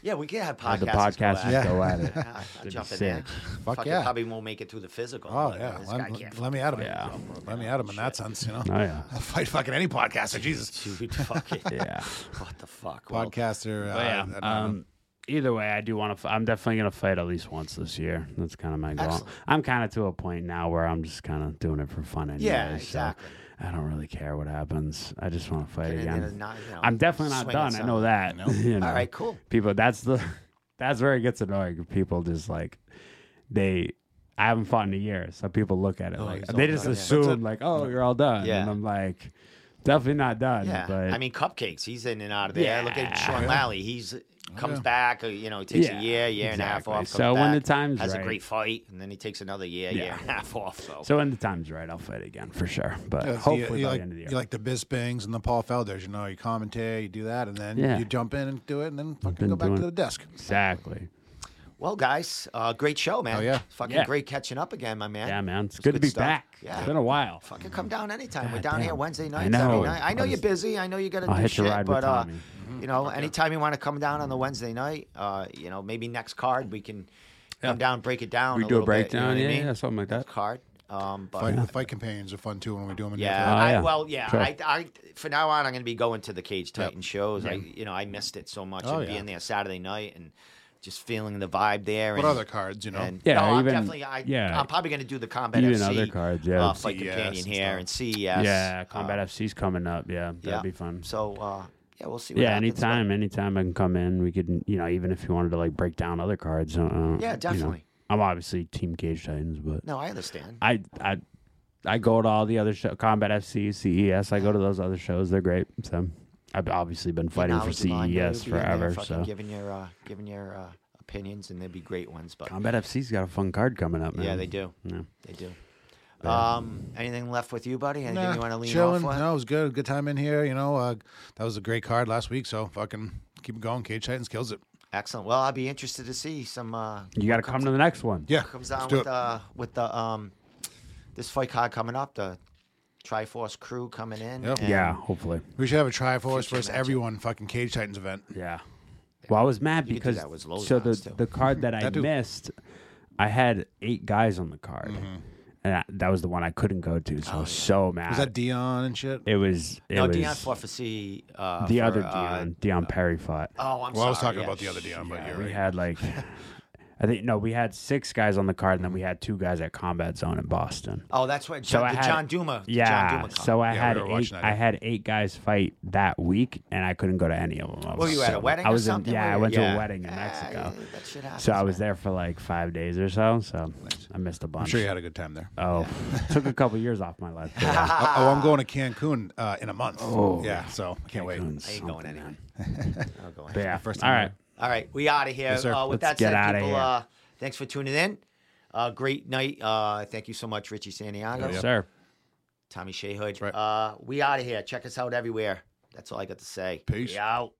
Yeah, we can have Have podcasts. the podcast Yeah. go at it. Yeah, I'll That'd jump be in there. sick. Fuck yeah. Probably won't make it through the physical. Oh yeah. This guy Let, can't let me at him. Yeah. Let me at him in that sense. You know. Oh yeah, I'll fight fucking any podcaster. Jesus. Dude, fucking. yeah. What the fuck? Well, Podcaster. Uh, yeah, I don't know. um, either way, I do want to. I'm definitely gonna fight at least once this year. That's kind of my goal. Excellent. I'm kind of to a point now where I'm just kind of doing it for fun anyway. Yeah, so exactly. I don't really care what happens. I just want to fight And again. not, you know, I'm definitely not done. I know that. No. you know? All right, cool. people. That's the. That's where it gets annoying. People just like, they. I haven't fought in a year, so people look at it Oh, like they just done, yeah. assume like, oh, you're all done. Yeah. And I'm like, definitely not done. Yeah, but I mean cupcakes. He's in and out of there. Yeah. Look Yeah. at Sean Lally. He's comes yeah. back. uh, You know, takes Yeah, a year, year and a half exactly. off. Comes So when the back, time's has a great fight, and then he takes another year, year and a half off. So, So when the time's right, I'll fight again for sure. But Yeah, hopefully you, you by like the end of the year. you like the Bispings and the Paul Felders. You know, you commentate, you do that, and then Yeah. you jump in and do it, and then fucking been go back to the desk. exactly. Well, guys, uh, great show, man. Oh, yeah. fucking Yeah. great catching up again, my man. Yeah, man. It's, It's good, good to be stuff. back. Yeah. It's been a while. Fucking come down anytime. We're God down here damn. Wednesday I know. every night. I know you're busy. I know you got to I'll do hit shit, ride but with uh, Tommy. you know, anytime you want to come down on the Wednesday night, uh, you know, maybe next card we can come down, break it down. We a do a little bit, you know breakdown. I yeah, mean? yeah, something like that. Next card. Um, but Fight, The fight companions are fun too when we do them in Yeah, there. Oh, I, well, yeah. Sure. I, I, for now on, I'm going to be going to the Cage Titan shows. I, you know, I missed it so much Oh, and yeah. being there Saturday night and just feeling the vibe there. What and, other cards, you know? And, Yeah, no, I'm even- definitely. I, yeah. I'm probably going to do the Combat Even FC, other cards, yeah. uh, fight CES companion here and CES. yeah, uh, Combat FC's coming up. Yeah, that'd yeah. be fun. So, uh, yeah, we'll see. What Yeah, happens, but- anytime, anytime I can come in, we could, you know, even if you wanted to like break down other cards. Uh, uh, Yeah, you know. definitely. I'm obviously Team Cage Titans, but No, I understand. I, I, I go to all the other show, Combat FC, CES. I go to those other shows. They're great. So I've obviously been fighting for Knowledge of mine, yeah, CES you'll be in there forever. So giving your uh, giving your uh, opinions, and they'd be great ones. But Combat FC's got a fun card coming up, man. yeah, they do. Yeah. They do. Um, anything left with you, buddy? Anything Nah, you want to lean chilling. off with? No, it was good. Good time in here. You know, uh, that was a great card last week. So fucking keep it going. Cage Titans kills it. Excellent. Well, I'd be interested to see some. Uh, You got to come comes- to the next one. Yeah, comes let's down do with uh with the um this fight card coming up, the Triforce crew coming in. Yep. and- Yeah, hopefully. We should have a Triforce Future versus matchup. everyone fucking Cage Titans event. Yeah. Well, I was mad You could do because that with Lowe's so the cards, too. the card that I That too. missed, I had eight guys on the card, Mm-hmm. and I, that was the one I couldn't go to. So I was so mad. Was that Dion and shit? it was. It No, was Dion Prophecy. Uh, the for, other uh, Dion. Dion Perry fought. Oh, I'm Well, I was talking yeah, about the other Dion, but yeah. you're we right. had like, I think no, we had six guys on the card, and then we had two guys at Combat Zone in Boston. Oh, that's what. So John, I the had- John Duma. Yeah, John Duma so I Yeah, had we eight. I had eight guys fight that week, and I couldn't go to any of them. I Well, was you at a wedding I or was in- something? yeah, Where I you- went to a wedding in Mexico. yeah, that shit happens, So I was man. there for like five days or so. So I missed a bunch. I'm sure you had a good time there. Oh, took a couple years off my life. oh, oh, I'm going to Cancun uh, in a month. Oh, yeah, so I can't wait. Cancun's I ain't going something, anywhere. I'll go in. Yeah, First time right. Ever. All right, we out of here. Yes. Uh, with Let's that get said, people, here. uh, thanks for tuning in. Uh, great night. Uh, thank you so much, Richie Santiago, Yeah. Sir. Tommy Shayhood. right. Uh, we out of here. Check us out everywhere. That's all I got to say. Peace. We out.